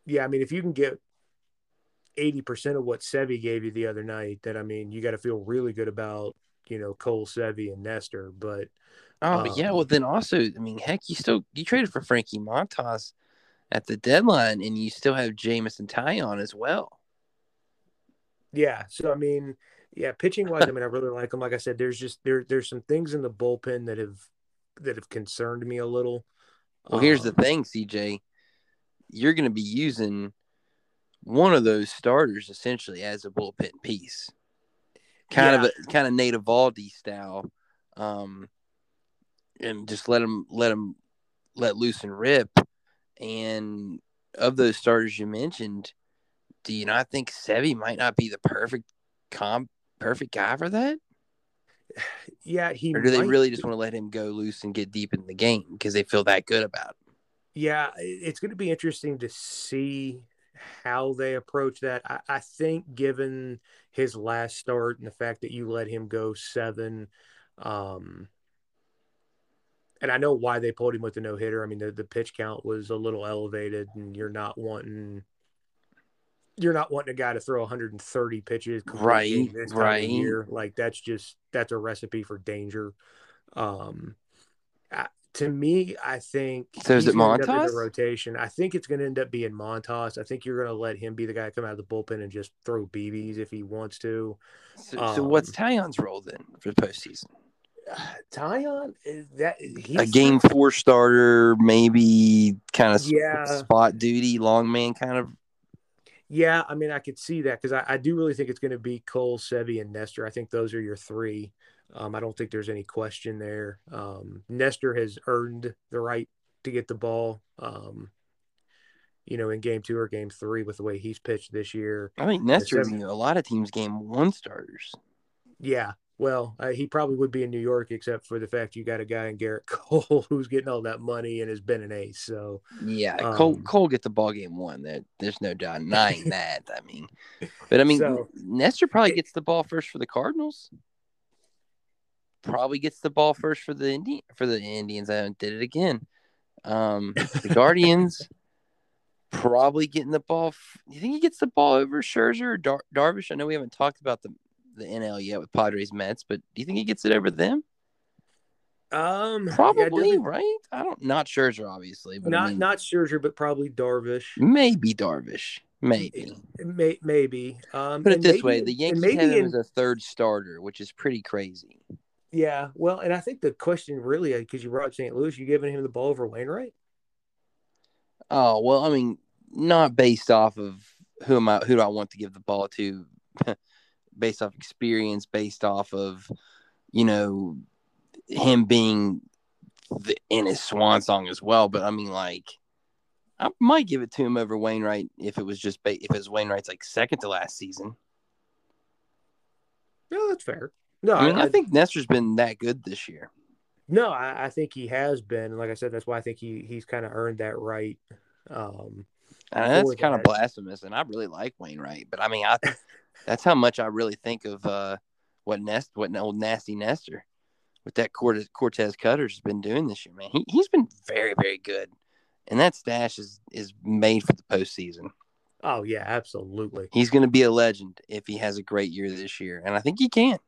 Yeah, I mean, if you can get eighty percent of what Sevy gave you the other night, then I mean, you got to feel really good about you know Cole Sevy and Nestor. But Oh, um, yeah. Well, then also, I mean, heck, you still you traded for Frankie Montas at the deadline, and you still have Jameson Taillon as well. Yeah. So I mean, yeah, pitching wise, I mean, I really like them. Like I said, there's just there there's some things in the bullpen that have that have concerned me a little. Well, here's um, the thing, CJ. You're going to be using one of those starters essentially as a bullpen piece, kind yeah. of a kind of Nate Eovaldi style. Um, and just let him let him let loose and rip. And of those starters you mentioned, do you not think Sevy might not be the perfect comp perfect guy for that? Yeah, he. Or do they really just want to let him go loose and get deep in the game because they feel that good about him? Yeah, it's going to be interesting to see how they approach that. I, I think, given his last start and the fact that you let him go seven, um, and I know why they pulled him with the no hitter. I mean, the, the pitch count was a little elevated, and you're not wanting you're not wanting a guy to throw 130 pitches right right year. like that's just that's a recipe for danger um to me i think so is it montas the rotation i think it's going to end up being montas i think you're going to let him be the guy to come out of the bullpen and just throw bb's if he wants to so, um, so what's um, Taillon's role then for the postseason Taillon is that a game four starter, maybe kind of yeah. spot duty, long man kind of. Yeah, I mean, I could see that because I, I, do really think it's going to be Cole, Sevy, and Nestor. I think those are your three. Um, I don't think there's any question there. Um, Nestor has earned the right to get the ball. Um, you know, in game two or game three with the way he's pitched this year. I think Nestor, a lot of teams game one starters. Yeah, well, uh, he probably would be in New York, except for the fact you got a guy in Gerrit Cole who's getting all that money and has been an ace. So yeah, um, Cole Cole get the ball game one. There, there's no denying that. I mean, but I mean, so, Nestor probably gets the ball first for the Cardinals. Probably gets the ball first for the Indian for the Indians. I did it again. Um, the Guardians probably getting the ball. F- you think he gets the ball over Scherzer or Dar- Darvish? I know we haven't talked about the the NL yet with Padres Mets, but do you think he gets it over them? Um, probably yeah, right. I don't not Scherzer, obviously, but not I mean, not Scherzer, but probably Darvish. Maybe Darvish, maybe, May, maybe. Um, Put it this maybe, way: the Yankees maybe have him in, as a third starter, which is pretty crazy. Yeah, well, and I think the question really, because you brought St. Louis, you giving him the ball over Wainwright? Oh well, I mean, not based off of who am I, who do I want to give the ball to based off experience, based off of, you know, him being the, in his swan song as well. But I mean, like, I might give it to him over Wainwright if it was just if it was Wainwright's like second to last season. No, that's fair. No, I mean, I, I think Nestor's been that good this year. No, I, I, think he has been. Like I said, that's why I think he he's kind of earned that right. Um, and that's kind of blasphemous, and I really like Wainwright, but I mean, I that's how much I really think of uh, what Nest, what old nasty Nestor, with that Cortes, Cortes Cutter's been doing this year, man. He he's been very very good, and that stash is is made for the postseason. Oh yeah, absolutely. He's going to be a legend if he has a great year this year, and I think he can.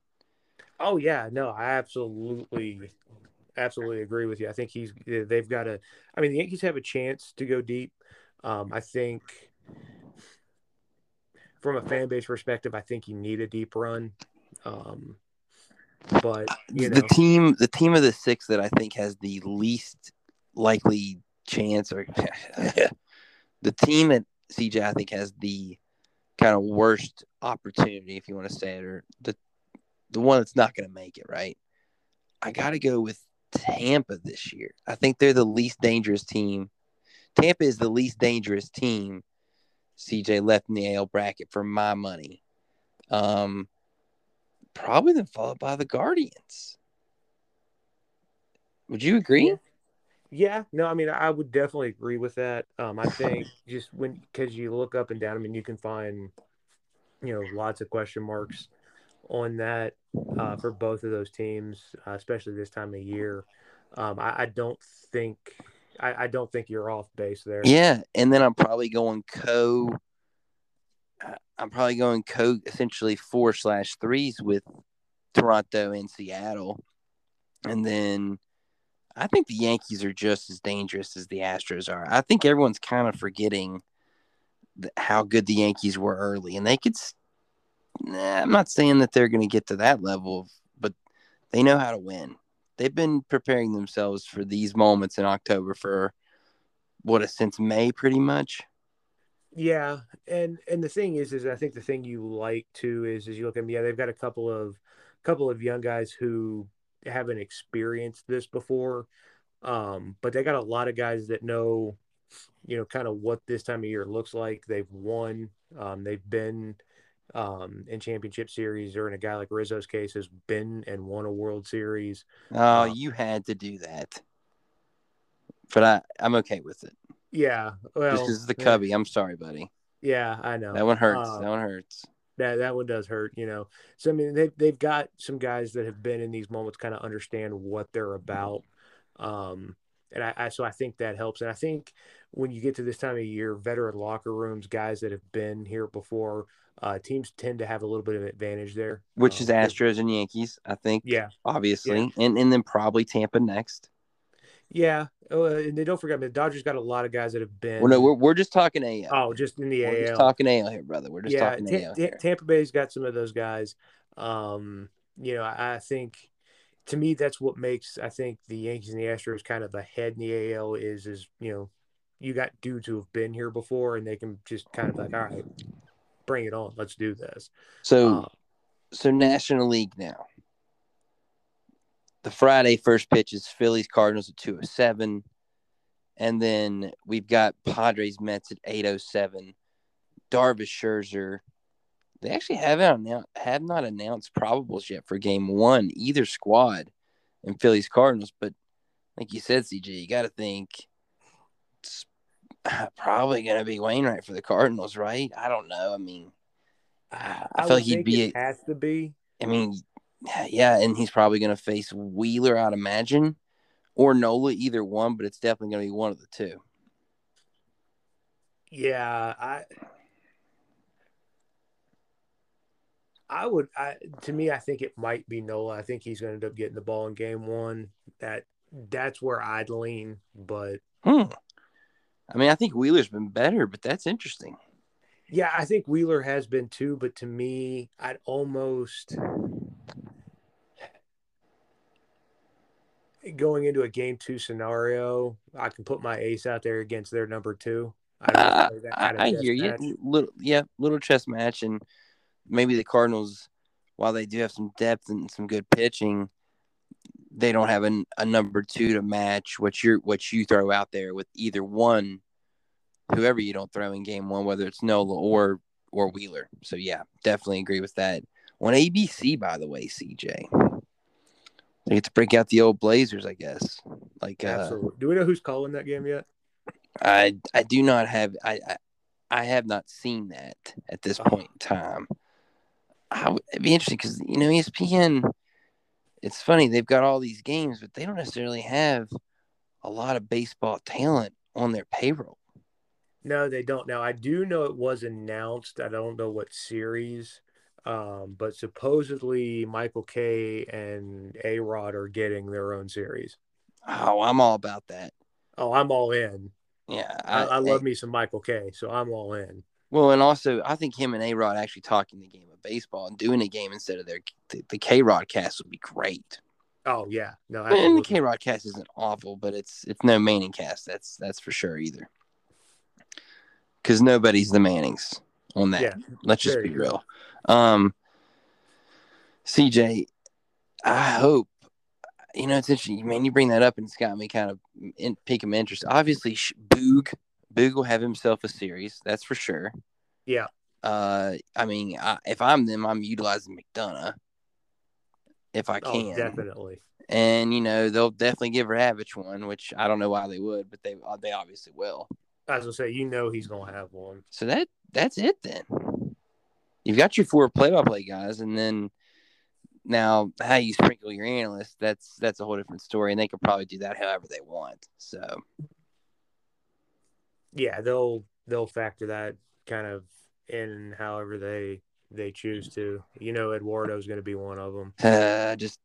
Oh yeah, no, I absolutely, absolutely agree with you. I think he's they've got a. I mean, the Yankees have a chance to go deep. Um, I think from a fan base perspective, I think you need a deep run. Um, but you know. the team, the team of the six that I think has the least likely chance, or the team that CJ I think has the kind of worst opportunity, if you want to say it, or the the one that's not going to make it. Right? I got to go with Tampa this year. I think they're the least dangerous team. Tampa is the least dangerous team. CJ left in the AL bracket for my money. Um, probably then followed by the Guardians. Would you agree? Yeah, no, I mean, I would definitely agree with that. Um, I think just when because you look up and down, I mean, you can find, you know, lots of question marks on that uh, for both of those teams, uh, especially this time of year. Um, I, I, don't think I, I, don't think you're off base there. Yeah, and then I'm probably going co. I'm probably going co essentially four slash threes with Toronto and Seattle, and then I think the Yankees are just as dangerous as the Astros are. I think everyone's kind of forgetting how good the Yankees were early, and they could. Nah, I'm not saying that they're going to get to that level, but they know how to win. They've been preparing themselves for these moments in October for what since May, pretty much. Yeah, and and the thing is, is I think the thing you like too is, is you look at them. Yeah, they've got a couple of couple of young guys who haven't experienced this before. Um, but they got a lot of guys that know, you know, kind of what this time of year looks like. They've won. Um, they've been um, in championship series, or in a guy like Rizzo's case, has been and won a World Series. Oh, um, you had to do that, but I I'm okay with it. Yeah, well, this is the Cubby. Yeah. I'm sorry, buddy. Yeah, I know that one hurts. Uh, that one hurts that that one does hurt, you know. So I mean, they've they've got some guys that have been in these moments, kind of understand what they're about, um, and I, I, so I think that helps. And I think when you get to this time of year, veteran locker rooms, guys that have been here before, uh, teams tend to have a little bit of advantage there, which um, is Astros and Yankees, I think. Yeah, obviously, yeah. and and then probably Tampa next. Yeah, uh, and they don't forget the Dodgers got a lot of guys that have been. Well, no, we're, we're just talking AL. Oh, just in the we're AL. Just talking AL here, brother. We're just yeah, talking T- AL. T- Tampa Bay's got some of those guys. Um, you know, I, I, think to me that's what makes I think the Yankees and the Astros kind of ahead in the AL is is you know you got dudes who have been here before and they can just kind of like all right, bring it on, let's do this. So, um, so National League now the Friday first pitch is Phillies Cardinals at 207. And then we've got Padres Mets at 807. Darvish Scherzer. They actually haven't announced, have not announced probables yet for game one, either squad and Phillies Cardinals. But like you said, CJ, you got to think probably going to be Wainwright for the Cardinals, right? I don't know. I mean, I, I feel like he'd be. has to be. I mean, yeah, and he's probably going to face Wheeler, I'd imagine, or Nola, either one, but it's definitely going to be one of the two. Yeah, I I would I to me I think it might be Nola. I think he's going to end up getting the ball in game 1. That that's where I'd lean, but hmm. I mean, I think Wheeler's been better, but that's interesting. Yeah, I think Wheeler has been too, but to me, I'd almost going into a game two scenario, I can put my ace out there against their number two. I, uh, I, I hear you. Little, yeah, little chess match, and maybe the Cardinals, while they do have some depth and some good pitching, they don't have a, a number two to match what you what you throw out there with either one, whoever you don't throw in game one, whether it's Nola or or Wheeler. So yeah, definitely agree with that. On ABC, by the way, CJ, they get to break out the old Blazers, I guess. Like, uh. Do we know who's calling that game yet? I I do not have I I, I have not seen that at this point in time. I it'd be interesting because you know ESPN. It's funny they've got all these games, but they don't necessarily have a lot of baseball talent on their payroll. No, they don't. Now I do know it was announced. I don't know what series, um, but supposedly Michael Kay and A Rod are getting their own series. Oh, I'm all about that. Oh, I'm all in. Yeah, I, I love me some Michael Kay, so I'm all in. Well, and also I think him and A Rod actually talking the game of baseball and doing a game instead of their the, the KayRod cast would be great. Oh yeah, no, And the. KayRod cast isn't awful, but it's it's no Manning cast. That's that's for sure either. Because nobody's the Mannings on that. Yeah, Let's just be real. Um, CJ, I hope you know it's interesting. Man, you bring that up and it's got me kind of in, piquing my interest. Obviously, Boog Boog will have himself a series. That's for sure. Yeah. Uh, I mean, I, if I'm them, I'm utilizing McDonough if I Oh, can. definitely. And you know they'll definitely give Ravech one, which I don't know why they would, but they uh, they obviously will. As I say, you know he's gonna have one. So that that's it then. You've got your four play-by-play guys, and then now how you sprinkle your analysts that's that's a whole different story, and they could probably do that however they want. So Yeah, they'll they'll factor that kind of in however they they choose to. You know, Eduardo's going to be one of them. uh, just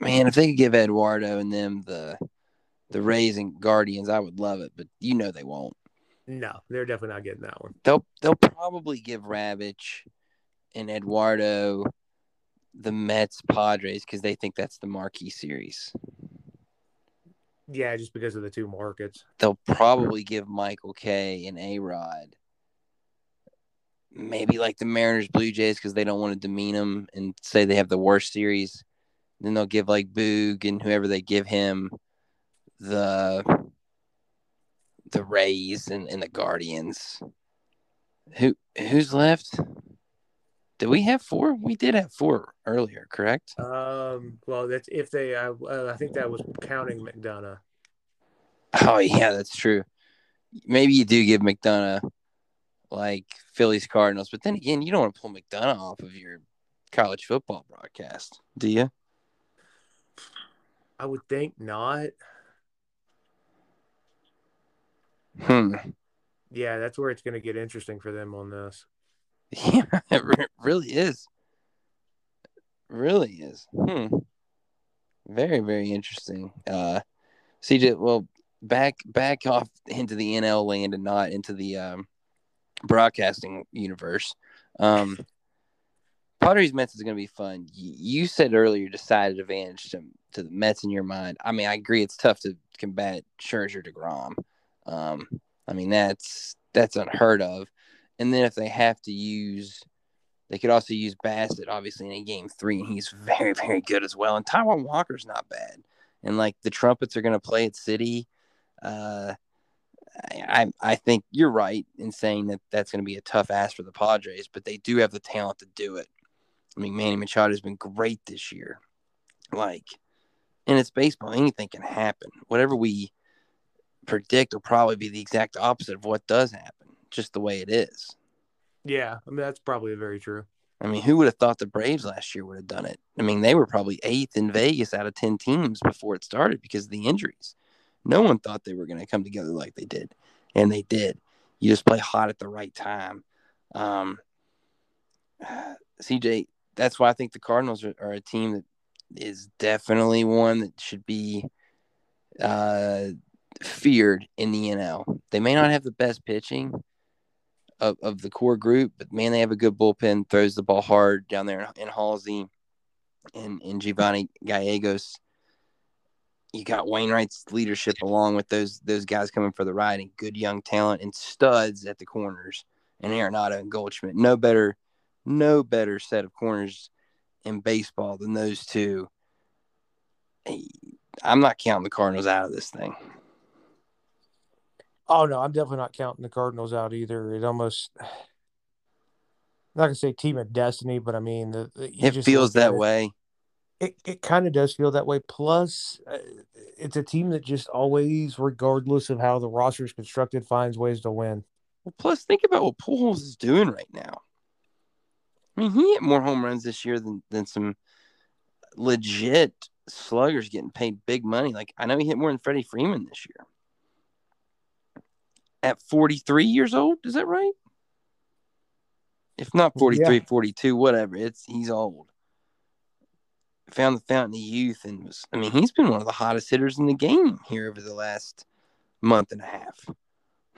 man, if they could give Eduardo and them the the Rays and Guardians, I would love it, but you know they won't. No, they're definitely not getting that one. They'll they'll probably give Ravech and Eduardo the Mets Padres because they think that's the marquee series. Yeah, just because of the two markets. They'll probably give Michael Kay and A Rod maybe like the Mariners Blue Jays because they don't want to demean them and say they have the worst series. Then they'll give like Boog and whoever they give him the the Rays and, and the Guardians. Who who's left? Did we have four? We did have four earlier, correct? Um, well, that's if they. Uh, uh, I think that was counting McDonough. Oh yeah, that's true. Maybe you do give McDonough like Phillies Cardinals, but then again, you don't want to pull McDonough off of your college football broadcast, do you? I would think not. Hmm. Yeah, that's where it's going to get interesting for them on this. Yeah, it re- really is. Really is. Hmm. Very, very interesting. Uh, CJ, well, back back off into the NL land and not into the um, broadcasting universe. Um, Padres Mets is going to be fun. You said earlier decided advantage to, to the Mets in your mind. I mean, I agree it's tough to combat Scherzer Degrom. Um, I mean that's that's unheard of. And then if they have to use, they could also use Bassitt obviously in game three, and he's very very good as well. And Taijuan Walker's not bad. And like the Trumpets are going to play at Citi. Uh, I, I think you're right in saying that that's going to be a tough ask for the Padres, but they do have the talent to do it. I mean, Manny Machado has been great this year. Like, and it's baseball. Anything can happen. Whatever we predict will probably be the exact opposite of what does happen, just the way it is. Yeah, I mean that's probably very true. I mean, who would have thought the Braves last year would have done it? I mean, they were probably eighth in Vegas out of 10 teams before it started because of the injuries. No one thought they were going to come together like they did, and they did. You just play hot at the right time. Um, CJ, that's why I think the Cardinals are, are a team that is definitely one that should be uh, feared in the NL. They may not have the best pitching of, of the core group, but man, they have a good bullpen, throws the ball hard down there in, in Helsley and, and Giovanni Gallegos. You got Wainwright's leadership along with those those guys coming for the ride and good young talent and studs at the corners and Arenado and Goldschmidt. No better, no better set of corners in baseball than those two. I'm not counting the Cardinals out of this thing. Oh no, I'm definitely not counting the Cardinals out either. It almost I'm not gonna say team of destiny, but I mean, the, the, it feels that it, way. It it kind of does feel that way. Plus, uh, it's a team that just always, regardless of how the roster is constructed, finds ways to win. Well, plus think about what Pujols is doing right now. I mean, he hit more home runs this year than than some legit sluggers getting paid big money. Like I know he hit more than Freddie Freeman this year at 43 years old. Is that right? If not 43, yeah. 42, whatever. It's he's old. Found the fountain of youth and was I mean, he's been one of the hottest hitters in the game here over the last month and a half.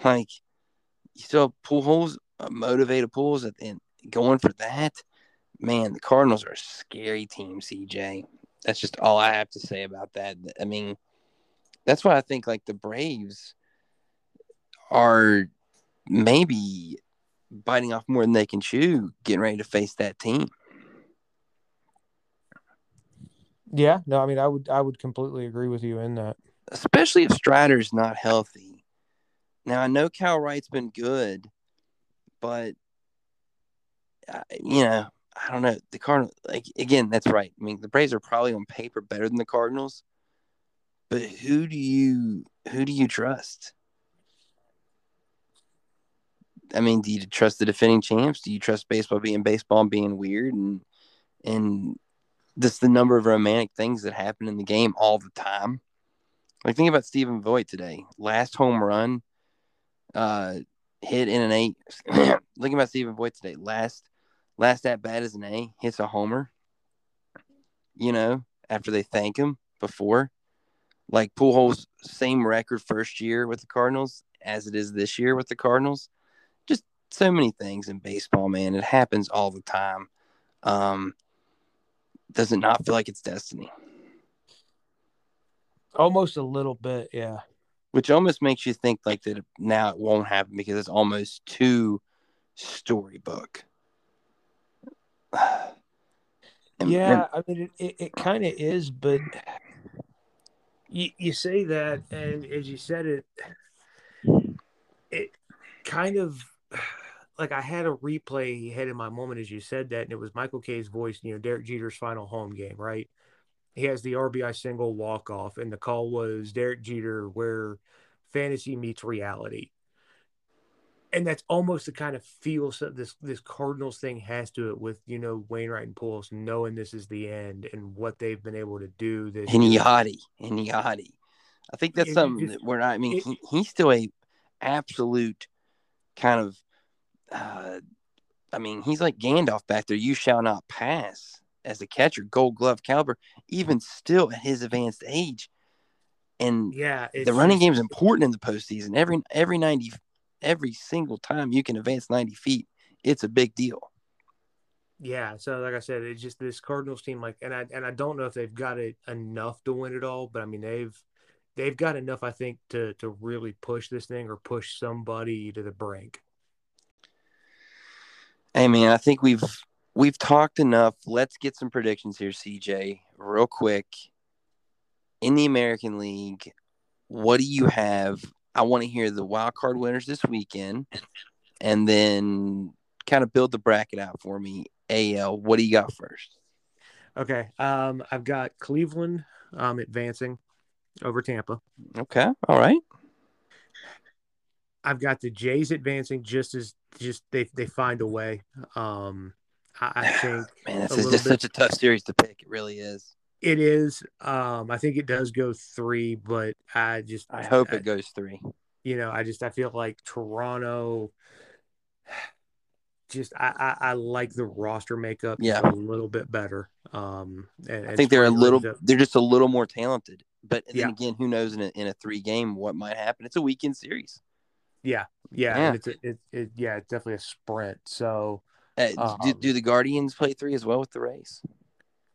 Like you still Pujols, uh, motivated Pujols at the end, going for that. Man, the Cardinals are a scary team, CJ. That's just all I have to say about that. I mean, that's why I think like the Braves are maybe biting off more than they can chew, getting ready to face that team. Yeah, no, I mean, I would, I would completely agree with you in that. Especially if Strider's not healthy. Now I know Kyle Wright's been good, but uh, you know, I don't know the Cardinal. Like again, that's right. I mean, the Braves are probably on paper better than the Cardinals, but who do you who do you trust? I mean, do you trust the defending champs? Do you trust baseball being baseball and being weird and and just the number of romantic things that happen in the game all the time? Like think about Stephen Vogt today. Last home run, uh, hit in an eight. Looking about Stephen Vogt today. Last last at bat is an A, hits a homer. You know, after they thank him before. Like Pujols, same record first year with the Cardinals as it is this year with the Cardinals so many things in baseball, man. It happens all the time. Um, does it not feel like it's destiny? Almost a little bit, yeah. Which almost makes you think like that now it won't happen because it's almost too storybook. And, yeah, I mean, it, it, it kind of is, but you, you say that, and as you said it, it kind of like I had a replay head in my moment as you said that, and it was Michael Kay's voice, you know, Derek Jeter's final home game, right? He has the RBI single walk off, and the call was Derek Jeter, where fantasy meets reality. And that's almost the kind of feel so this this Cardinals thing has to it with you know Wainwright and Pujols knowing this is the end and what they've been able to do. This and Yadi and Yadi, I think that's it, something that we're not. I mean, it, he, he's still a absolute kind of uh, I mean, he's like Gandalf back there. You shall not pass as a catcher, Gold Glove caliber, even still at his advanced age. And yeah, the running game is important in the postseason. Every every ninety, every single time you can advance ninety feet, it's a big deal. Yeah, so like I said, it's just this Cardinals team. Like, and I and I don't know if they've got it enough to win it all, but I mean they've they've got enough, I think, to to really push this thing or push somebody to the brink. Hey man, I think we've we've talked enough. Let's get some predictions here, CJ, real quick. In the American League, what do you have? I want to hear the wild card winners this weekend, and then kind of build the bracket out for me. AL, what do you got first? Okay, um, I've got Cleveland um, advancing over Tampa. Okay, all right. I've got the Jays advancing just as just they they find a way. Um, I, I think man, this is just bit, such a tough series to pick. It really is. It is. Um, I think it does go three, but I just I hope I, it goes three. You know, I just I feel like Toronto. Just I, I, I like the roster makeup yeah. a little bit better. Um, and, I think they're a little they're just a little more talented. But then yeah. again, who knows in a, in a three game what might happen? It's a weekend series. Yeah, yeah, yeah. it's a, it, it, yeah, it's definitely a sprint. So, uh, um, do, do the Guardians play three as well with the Rays?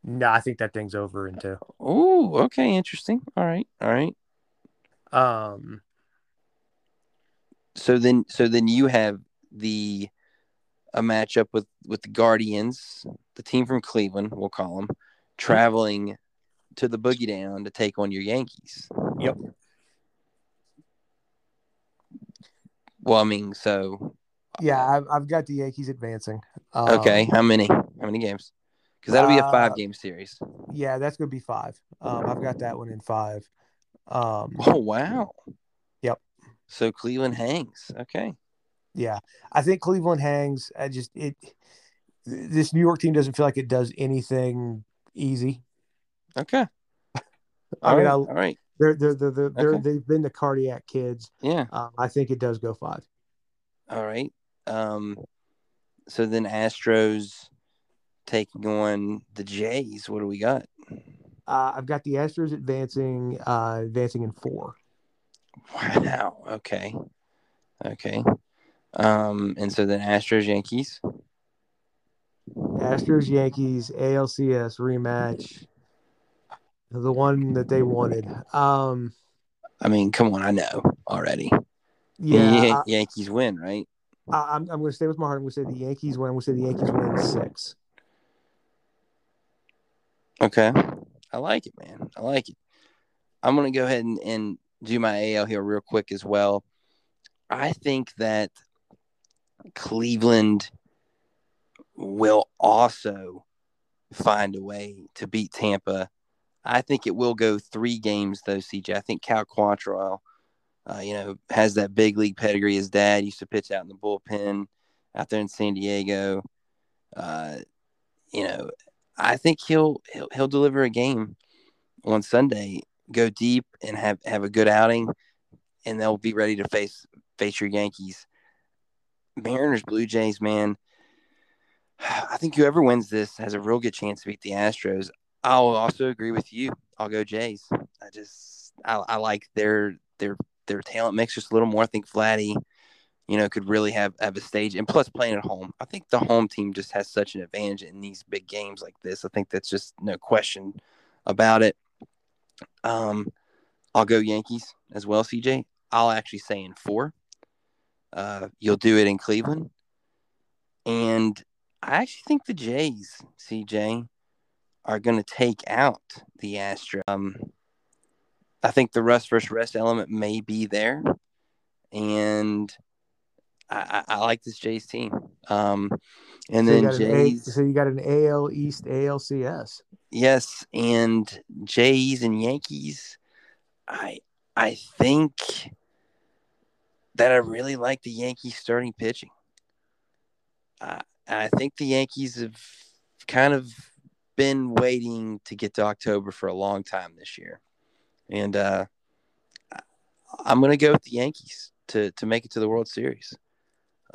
No, I think that thing's over in two. Oh, okay, interesting. All right, all right. Um. So then, so then you have the a matchup with with the Guardians, the team from Cleveland, we'll call them, traveling to the boogie down to take on your Yankees. Yep. Well, I mean, so Yeah, I've, I've got the Yankees advancing. Um, okay, how many? How many games? Because that'll be a Uh, five game series. Yeah, that's gonna be five. Um, I've got that one in five. Um, Oh wow. Yep. So Cleveland hangs. Okay. yeah, I think Cleveland hangs. I just it. This New York team doesn't feel like it does anything easy. Okay. I mean, right. I'll, all right. They're they're they're, they're, they're Okay. they've been the cardiac kids. Yeah. Um, I think it does go five. All right. Um. So then Astros taking on the Jays. What do we got? Uh, I've got the Astros advancing, uh, advancing in four. Wow. Okay. Okay. Um. And so then Astros Yankees. Astros Yankees ALCS rematch, the one that they wanted. Um, I mean, come on. I know already. yeah, Yan- Yankees win, right? I, I, I'm I'm going to stay with my heart. I'm going to say the Yankees win. I'm going to say the Yankees win in six. Okay. I like it, man. I like it. I'm going to go ahead and, and do my AL here real quick as well. I think that Cleveland will also find a way to beat Tampa. I think it will go three games, though, CJ. I think Cal Quantrill, uh, you know, has that big league pedigree. His dad used to pitch out in the bullpen out there in San Diego. Uh, you know, I think he'll he'll he'll deliver a game on Sunday, go deep and have have a good outing, and they'll be ready to face face your Yankees. Mariners, Blue Jays, man. I think whoever wins this has a real good chance to beat the Astros. I'll also agree with you. I'll go Jays. I just I, I like their their their talent mix just a little more. I think Vladdy, you know, could really have have a stage and plus playing at home. I think the home team just has such an advantage in these big games like this. I think that's just no question about it. Um, I'll go Yankees as well, CJ. I'll actually say in four. Uh, you'll do it in Cleveland, and I actually think the Jays, CJ, are going to take out the Astros. Um, I think the rust versus rest element may be there, and I, I, I like this Jays team. Um, and so, then an A, Jays, so you got an AL East ALCS. yes, and Jays and Yankees. I I think that I really like the Yankees starting pitching. I I think the Yankees have kind of been waiting to get to October for a long time this year, and uh, I'm going to go with the Yankees to to make it to the World Series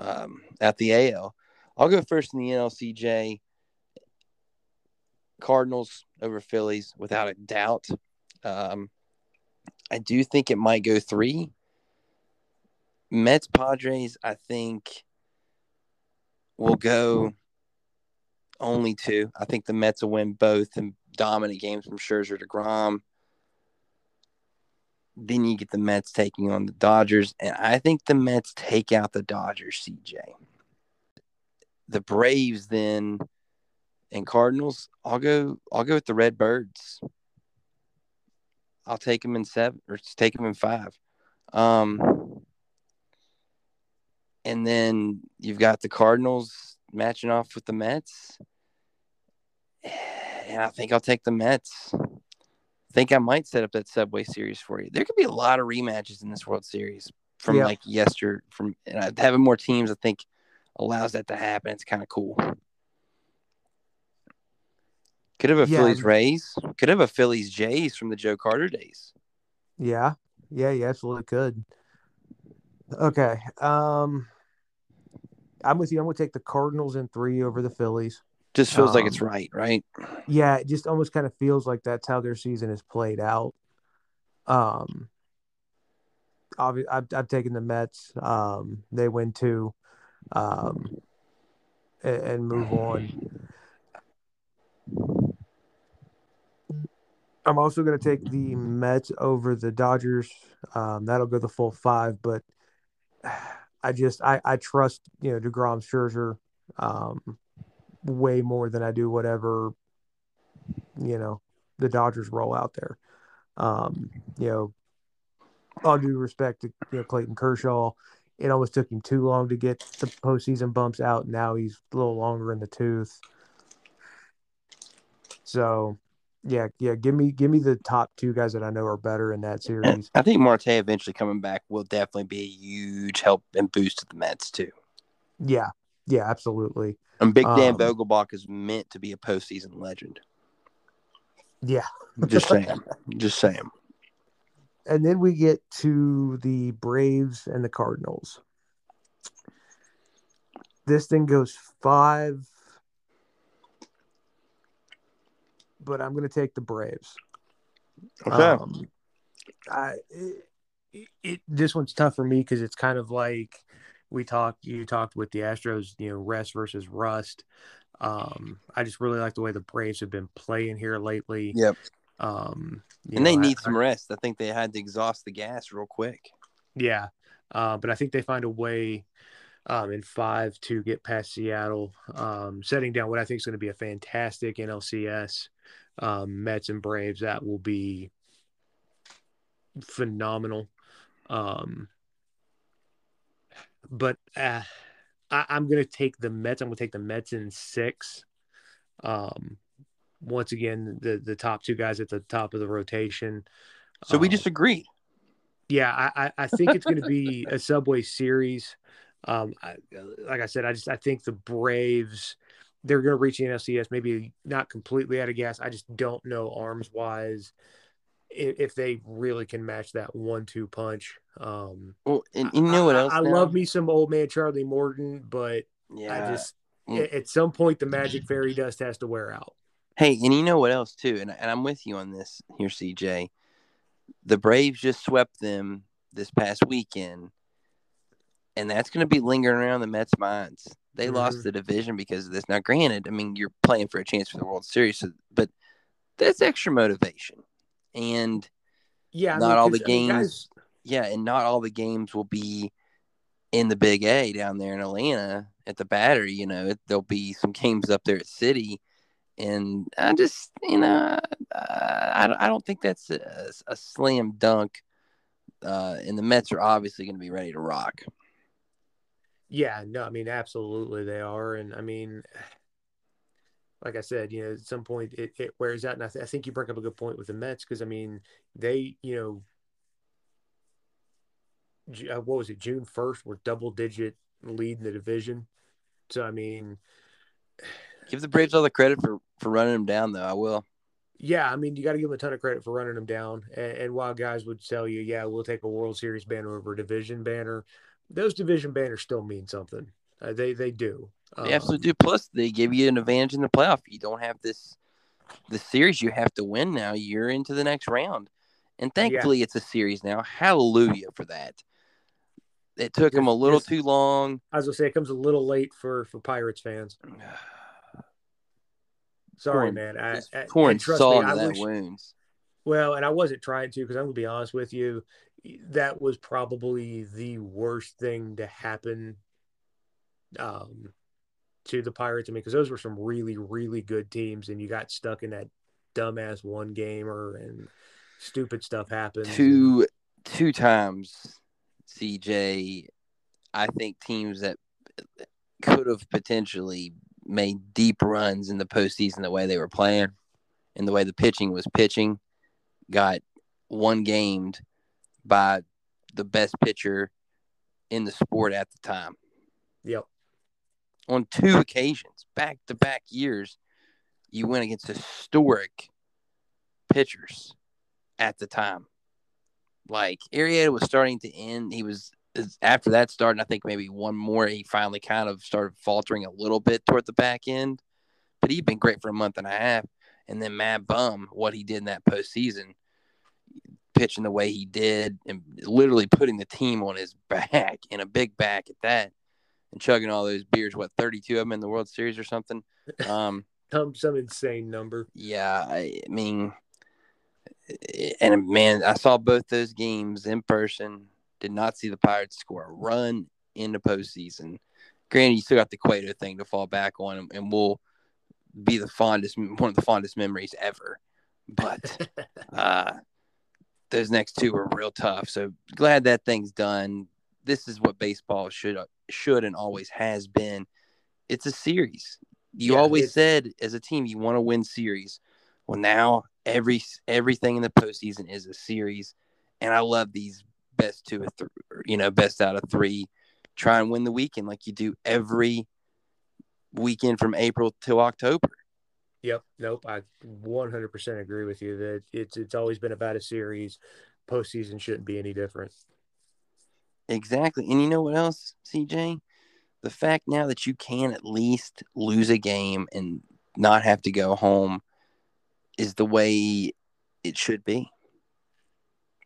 um, at the AL. I'll go first in the NLCJ. Cardinals over Phillies without a doubt. Um, I do think it might go three. Mets Padres, I think, will go only two. I think the Mets will win both and dominant games from Scherzer to Grom. Then you get the Mets taking on the Dodgers, and I think the Mets take out the Dodgers. CJ, the Braves then and Cardinals. I'll go. I'll go with the Red Birds. I'll take them in seven or take them in five. Um, and then you've got the Cardinals matching off with the Mets. And I think I'll take the Mets. I think I might set up that Subway Series for you. There could be a lot of rematches in this World Series from Yeah. like yester from and having more teams. I think allows that to happen. It's kind of cool. Could have a Yeah. Phillies Rays. Could have a Phillies Jays from the Joe Carter days. Yeah, yeah, you absolutely could. Okay, um, I'm with you. I'm going to take the Cardinals in three over the Phillies. Just feels like it's Um, right, right? Yeah, it just almost kind of feels like that's how their season is played out. Um, obviously, I've, I've taken the Mets. Um, they win two, um, and, and move on. I'm also going to take the Mets over the Dodgers. Um, that'll go the full five, but I just I, I trust you know Degrom Scherzer um, way more than I do whatever you know the Dodgers roll out there. Um, you know, all due respect to you know Clayton Kershaw, it almost took him too long to get the postseason bumps out. Now he's a little longer in the tooth. So, yeah, yeah, give me give me the top two guys that I know are better in that series. I think Marte eventually coming back will definitely be a huge help and boost to the Mets too. Yeah, yeah, absolutely. And Big Dan Um, Vogelbach is meant to be a postseason legend. Yeah, Just saying. Just saying. and then we get to the Braves and the Cardinals. This thing goes five, but I'm going to take the Braves. Okay. Um, I it, it this one's tough for me because it's kind of like we talked. You talked with the Astros, you know, rest versus rust. Um, I just really like the way the Braves have been playing here lately. yep. Um, you And they know, I- need some rest. I think they had to exhaust the gas real quick. Yeah, uh, but I think they find a way um, in five to get past Seattle, um, setting down what I think is going to be a fantastic NLCS. Um, Mets and Braves that will be phenomenal. Um, but uh, I, I'm going to take the Mets. I'm going to take the Mets in six. Um, once again, the the top two guys at the top of the rotation. So we Um, just agreed. yeah, I, I- I think it's going to be a Subway Series. Um, I, like I said, I just I think the Braves they're going to reach the NLCS, maybe not completely out of gas. I just don't know arms wise if, if they really can match that one-two punch. Um, Well, and you know what I- else? I, now? love me some old man Charlie Morton, but Yeah. I just at at some point the magic fairy dust has to wear out. Hey, and you know what else too? And, and I'm with you on this here, CJ. The Braves just swept them this past weekend, and that's going to be lingering around the Mets' minds. They lost Mhm. the division because of this. Now, granted, I mean you're playing for a chance for the World Series, so, but that's extra motivation. And Yeah, I Not mean, all the I games- yeah, and not all the games will be in the Big A down there in Atlanta at the Battery. You know, it, there'll be some games up there at Citi, and I just, you know, uh, I, don't- I don't think that's a, a slam dunk. Uh, and the Mets are obviously going to be ready to rock. Yeah, no, I mean, absolutely they are. And I mean, like I said, you know, at some point it, it wears out. And I, th- I think you bring up a good point with the Mets because, I mean, they, you know, uh, what was it, June 1st, were double digit lead in the division. So, I mean, Give the Braves all the credit for for running them down, though. I will. yeah, I mean, you got to give them a ton of credit for running them down. And, and while guys would tell you, yeah, we'll take a World Series banner over a division banner, those division banners still mean something. Uh, they they do. They absolutely do. Plus, they give you an advantage in the playoff. You don't have this the series you have to win now. You're into the next round, and thankfully, it's a series now. Hallelujah for that. It took them a little too long. I was gonna say it comes a little late for for Pirates fans. Sorry, Pouring- man. I, I, pouring and trust salt me, I that wish- wounds. Well, and I wasn't trying to because I'm gonna be honest with you. That was probably the worst thing to happen um, to the Pirates. I mean, because those were some really, really good teams, and you got stuck in that dumbass one gamer, and stupid stuff happens. and- Two two times, CJ. I think teams that could have potentially made deep runs in the postseason the way they were playing and the way the pitching was pitching got one gamed by the best pitcher in the sport at the time. Yep. on two occasions back to back years you went against historic pitchers at the time. Like Arrieta was starting to end. He was after that started i think maybe one more he finally kind of started faltering a little bit toward the back end. But he'd been great for a month and a half and then MadBum, what he did in that postseason, pitching the way he did and literally putting the team on his back and a big back at that and chugging all those beers, what, 32 of them in the World Series or something? Um, Some some insane number. yeah, I, I mean, and man, I saw both those games in person. Did not see the Pirates score a run in the postseason. Granted, you still got the Cueto thing to fall back on, and- and will be the fondest, one of the fondest memories ever. but uh, those next two were real tough. So glad that thing's done. This is what baseball should should and always has been. It's a series. You Yeah, always said as a team you want to win series. Well, now every everything in the postseason is a series, and I love these best two or three, you know, best out of three. Try and win the weekend like you do every weekend from April till October. Yep. Nope. I 100% agree with you that it's it's always been about a series. Postseason shouldn't be any different. Exactly. And you know what else, CJ? The fact now that you can at least lose a game and not have to go home is the way it should be.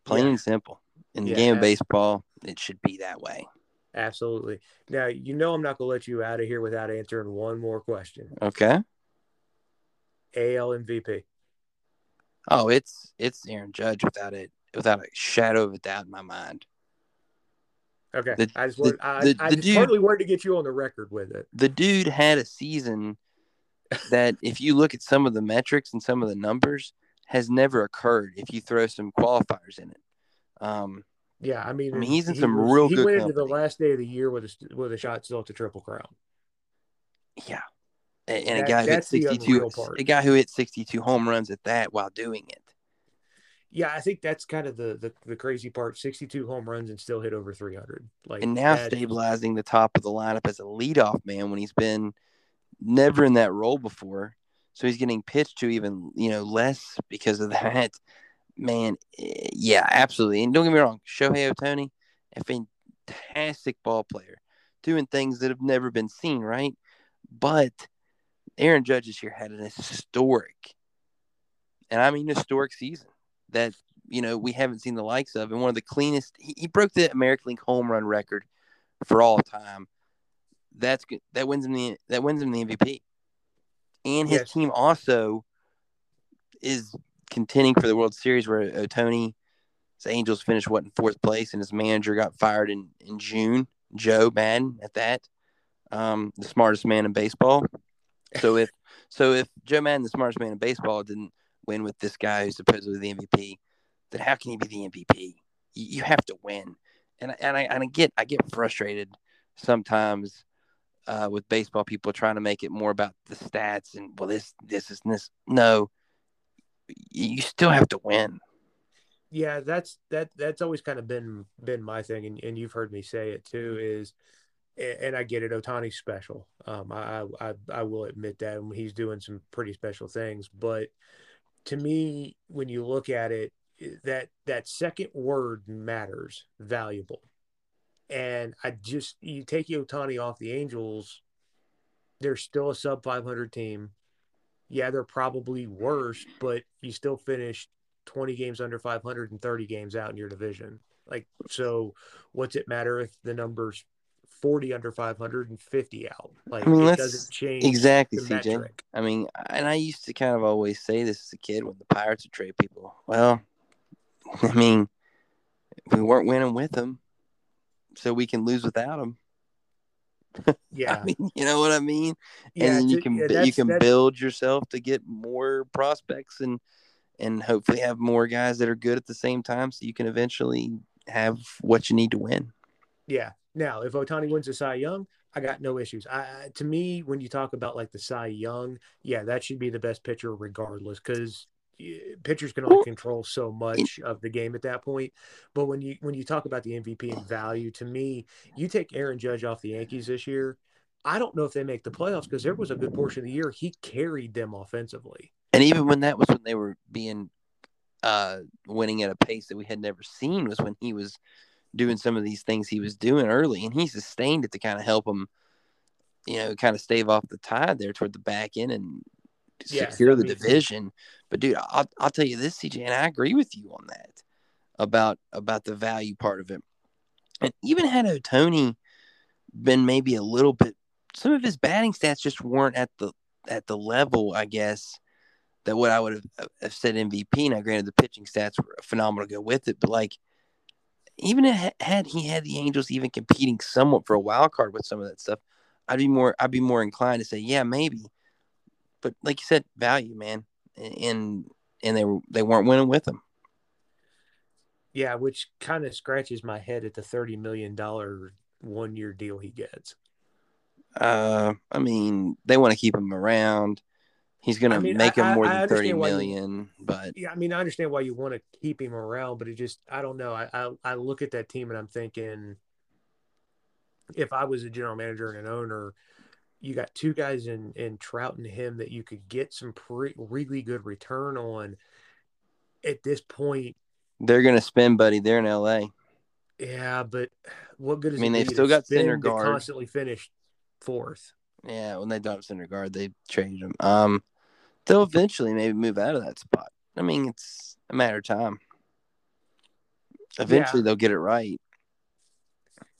Plain Yeah. and simple. In the Yeah, game of baseball, it should be that way. Absolutely. Now you know I'm not going to let you out of here without answering one more question. Okay. AL MVP. Oh, it's it's Aaron Judge without it without a shadow of a doubt in my mind. Okay. The- I just the- wanted, I, the- I the just dude- partly wanted to get you on the record with it. The dude had a season that if you look at some of the metrics and some of the numbers has never occurred if you throw some qualifiers in it. Um, Yeah, I mean, I mean, he's in he some real He went into the last day of the year with a with a shot still at the triple crown. Yeah. And, a guy who hit 62 a guy who hit 62 home runs at that while doing it. Yeah, I think that's kind of the the, the crazy part. Sixty two home runs and still hit over three hundred. Like And now that- stabilizing the top of the lineup as a leadoff man when he's been never in that role before. So he's getting pitched to even, you know, less because of that. Man, eh, yeah, absolutely. And don't get me wrong, Shohei Ohtani, a fantastic ball player, doing things that have never been seen, right? But Aaron Judge this year had an historic, and I mean historic season that you know we haven't seen the likes of, and one of the cleanest. He, he broke the American League home run record for all time. That's good. That wins him the that wins him the MVP, and his Yes. team also is contending for the World Series where Ohtani. His Angels finished what in fourth place, and his manager got fired in, in June. Joe Maddon at that, um, the smartest man in baseball. So if so if Joe Maddon, the smartest man in baseball, didn't win with this guy who's supposedly the MVP, then how can he be the MVP? You, you have to win, and and I and I get I get frustrated sometimes uh, with baseball people trying to make it more about the stats and well this this is this no, you still have to win. yeah, that's that that's always kind of been been my thing, and, and you've heard me say it too. Is and I get it. Ohtani's special. Um, I, I I will admit that he's doing some pretty special things. But to me, when you look at it, that that second word matters, valuable. And I just you take Ohtani off the Angels, they're still a sub 500 team. Yeah, they're probably worse, but you still finished 20 games under 500 and 30 games out in your division. Like, so what's it matter if the number's 40 under 500 and 50 out? Like, I mean, it doesn't change Exactly, CJ. metric. I mean, and I used to kind of always say this as a kid when the Pirates would trade people. Well, I mean, we weren't winning with them, so we can lose without them. Yeah. I mean, you know what I mean? yeah. and then you can yeah, you can that's- build yourself to get more prospects and and hopefully have more guys that are good at the same time, so you can eventually have what you need to win. Yeah. Now, if Ohtani wins the Cy Young, I got no issues. I, to me, when you talk about like the Cy Young, yeah, that should be the best pitcher regardless, because pitchers can only control so much of the game at that point. But when you when you talk about the MVP and value, to me, you take Aaron Judge off the Yankees this year. I don't know if they make the playoffs because there was a good portion of the year he carried them offensively. And even when that was when they were being uh winning at a pace that we had never seen was when he was doing some of these things he was doing early and he sustained it to kind of help him you know kind of stave off the tide there toward the back end and Yeah, secure the division but dude I'll, I'll tell you this cj and i agree with you on that about about the value part of it and even had Ohtani been maybe a little bit some of his batting stats just weren't at the at the level i guess that what I would have, uh, have said MVP. Now, granted, the pitching stats were phenomenal to go with it, but like even ha- had he had the Angels even competing somewhat for a wild card with some of that stuff, I'd be more I'd be more inclined to say yeah maybe. But like you said, value man, and and they were they weren't winning with him. Yeah, which kind of scratches my head at the thirty million dollar one year deal he gets. Uh, I mean, they want to keep him around. He's going I to mean, make I- him more I- than thirty understand you- but Yeah, I mean, I understand why you want to keep him around, but it just I don't know. I, I I look at that team and I'm thinking, if I was a general manager and an owner, you got two guys in in Trout and him that you could get some pre, really good return on. At this point, they're going to spend, buddy. They're in L.A. yeah, but what good is I mean, they've still got spend guard constantly finished fourth? Yeah, when they don't have Syndergaard, they traded him. Um, they'll eventually maybe move out of that spot. I mean, it's a matter of time. Eventually, they'll get it right.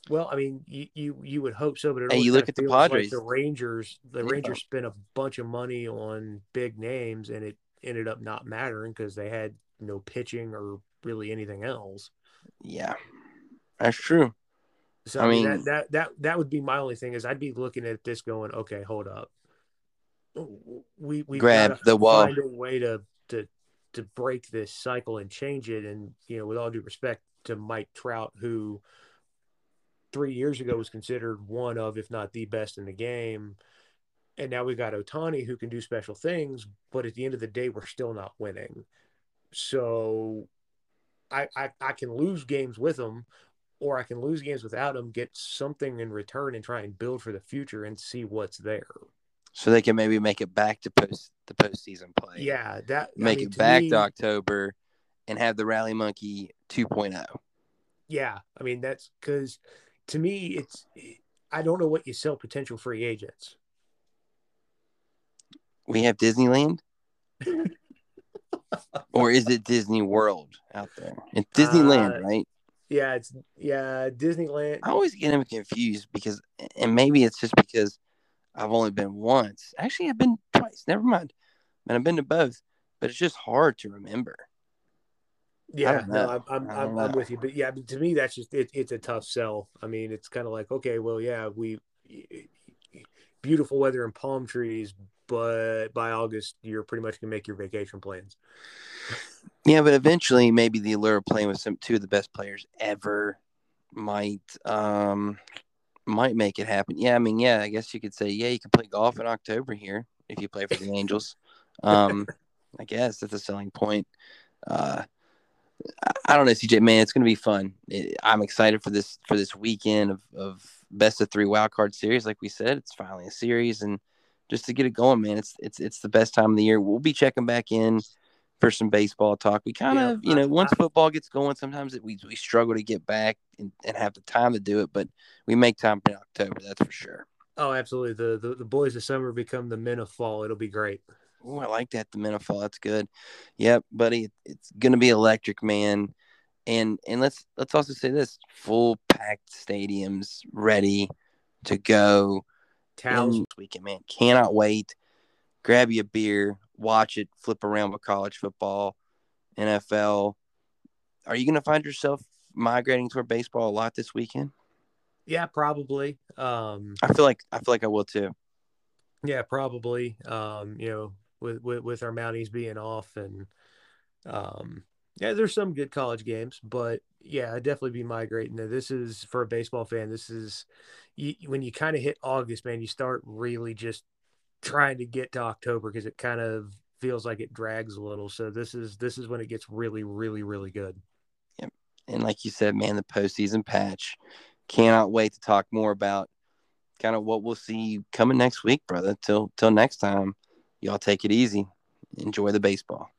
Well, I mean, you you, you would hope so, but it Hey, you look at the feels like Padres. the Rangers, the Yeah. Rangers spent a bunch of money on big names, and it ended up not mattering because they had no pitching or really anything else. Yeah, that's true. So I mean- that, that that that would be my only thing is I'd be looking at this going, okay, hold up, we we Grab the wall. find a way to to to break this cycle and change it. And you know, with all due respect to Mike Trout, who three years ago was considered one of, if not the best in the game. And now we've got Ohtani who can do special things, but at the end of the day, we're still not winning. So I, I, I can lose games with him, or I can lose games without him, get something in return, and try and build for the future and see what's there. So they can maybe make it back to post the postseason play. Yeah, that I make mean, it to back me- to October, and have the Rally Monkey oh. 2.0. Yeah, I mean that's because to me it's I don't know what you sell potential free agents. We have Disneyland, or is it Disney World out there? It's Disneyland, Uh, right? Yeah, it's yeah Disneyland. I always get them confused because, and maybe it's just because I've only been once. Actually, I've been twice. Never mind. And I've been to both, but it's just hard to remember. Yeah, no. I'm I'm, I'm, I'm with you, but yeah, to me that's just it, it's a tough sell. I mean, it's kind of like okay, well, yeah, we beautiful weather and palm trees, but by August you're pretty much gonna make your vacation plans. Yeah, but eventually, maybe the allure of playing with some two of the best players ever might um might make it happen. Yeah, I mean, yeah, I guess you could say, yeah, you can play golf in October here if you play for the Angels. Um, I guess that's a selling point. Uh, I- don't know, CJ. Man, it's going to be fun. It, I'm excited for this for this weekend of, of best of three wild card series. Like we said, it's finally a series, and just to get it going, man, it's it's it's the best time of the year. We'll be checking back in for some baseball talk. We kind Yeah, of, you know, once football gets going, sometimes it, we we struggle to get back and, and have the time to do it, but we make time in October. That's for sure. Oh, absolutely. The, the the boys of summer become the men of fall. It'll be great. Oh, I like that. The men of fall. That's good. Yep, buddy. It's gonna be electric, man. And and let's let's also say this: full packed stadiums ready to go Towels. weekend, man. Cannot wait. Grab you a beer, watch it, flip around with college football, NFL. Are you gonna find yourself migrating toward baseball a lot this weekend? Yeah, probably. Um, I feel like I feel like I will too. yeah, probably. Um, you know, with, with with our Mounties being off and um yeah, there's some good college games, but yeah, I'd definitely be migrating. Now, This is for a baseball fan. This is you, when you kind of hit August, man. You start really just trying to get to October because it kind of feels like it drags a little. So this is this is when it gets really, really, really good. Yep. And like you said, man, the postseason patch. Cannot wait to talk more about kind of what we'll see coming next week, brother. Till till next time, y'all take it easy. Enjoy the baseball.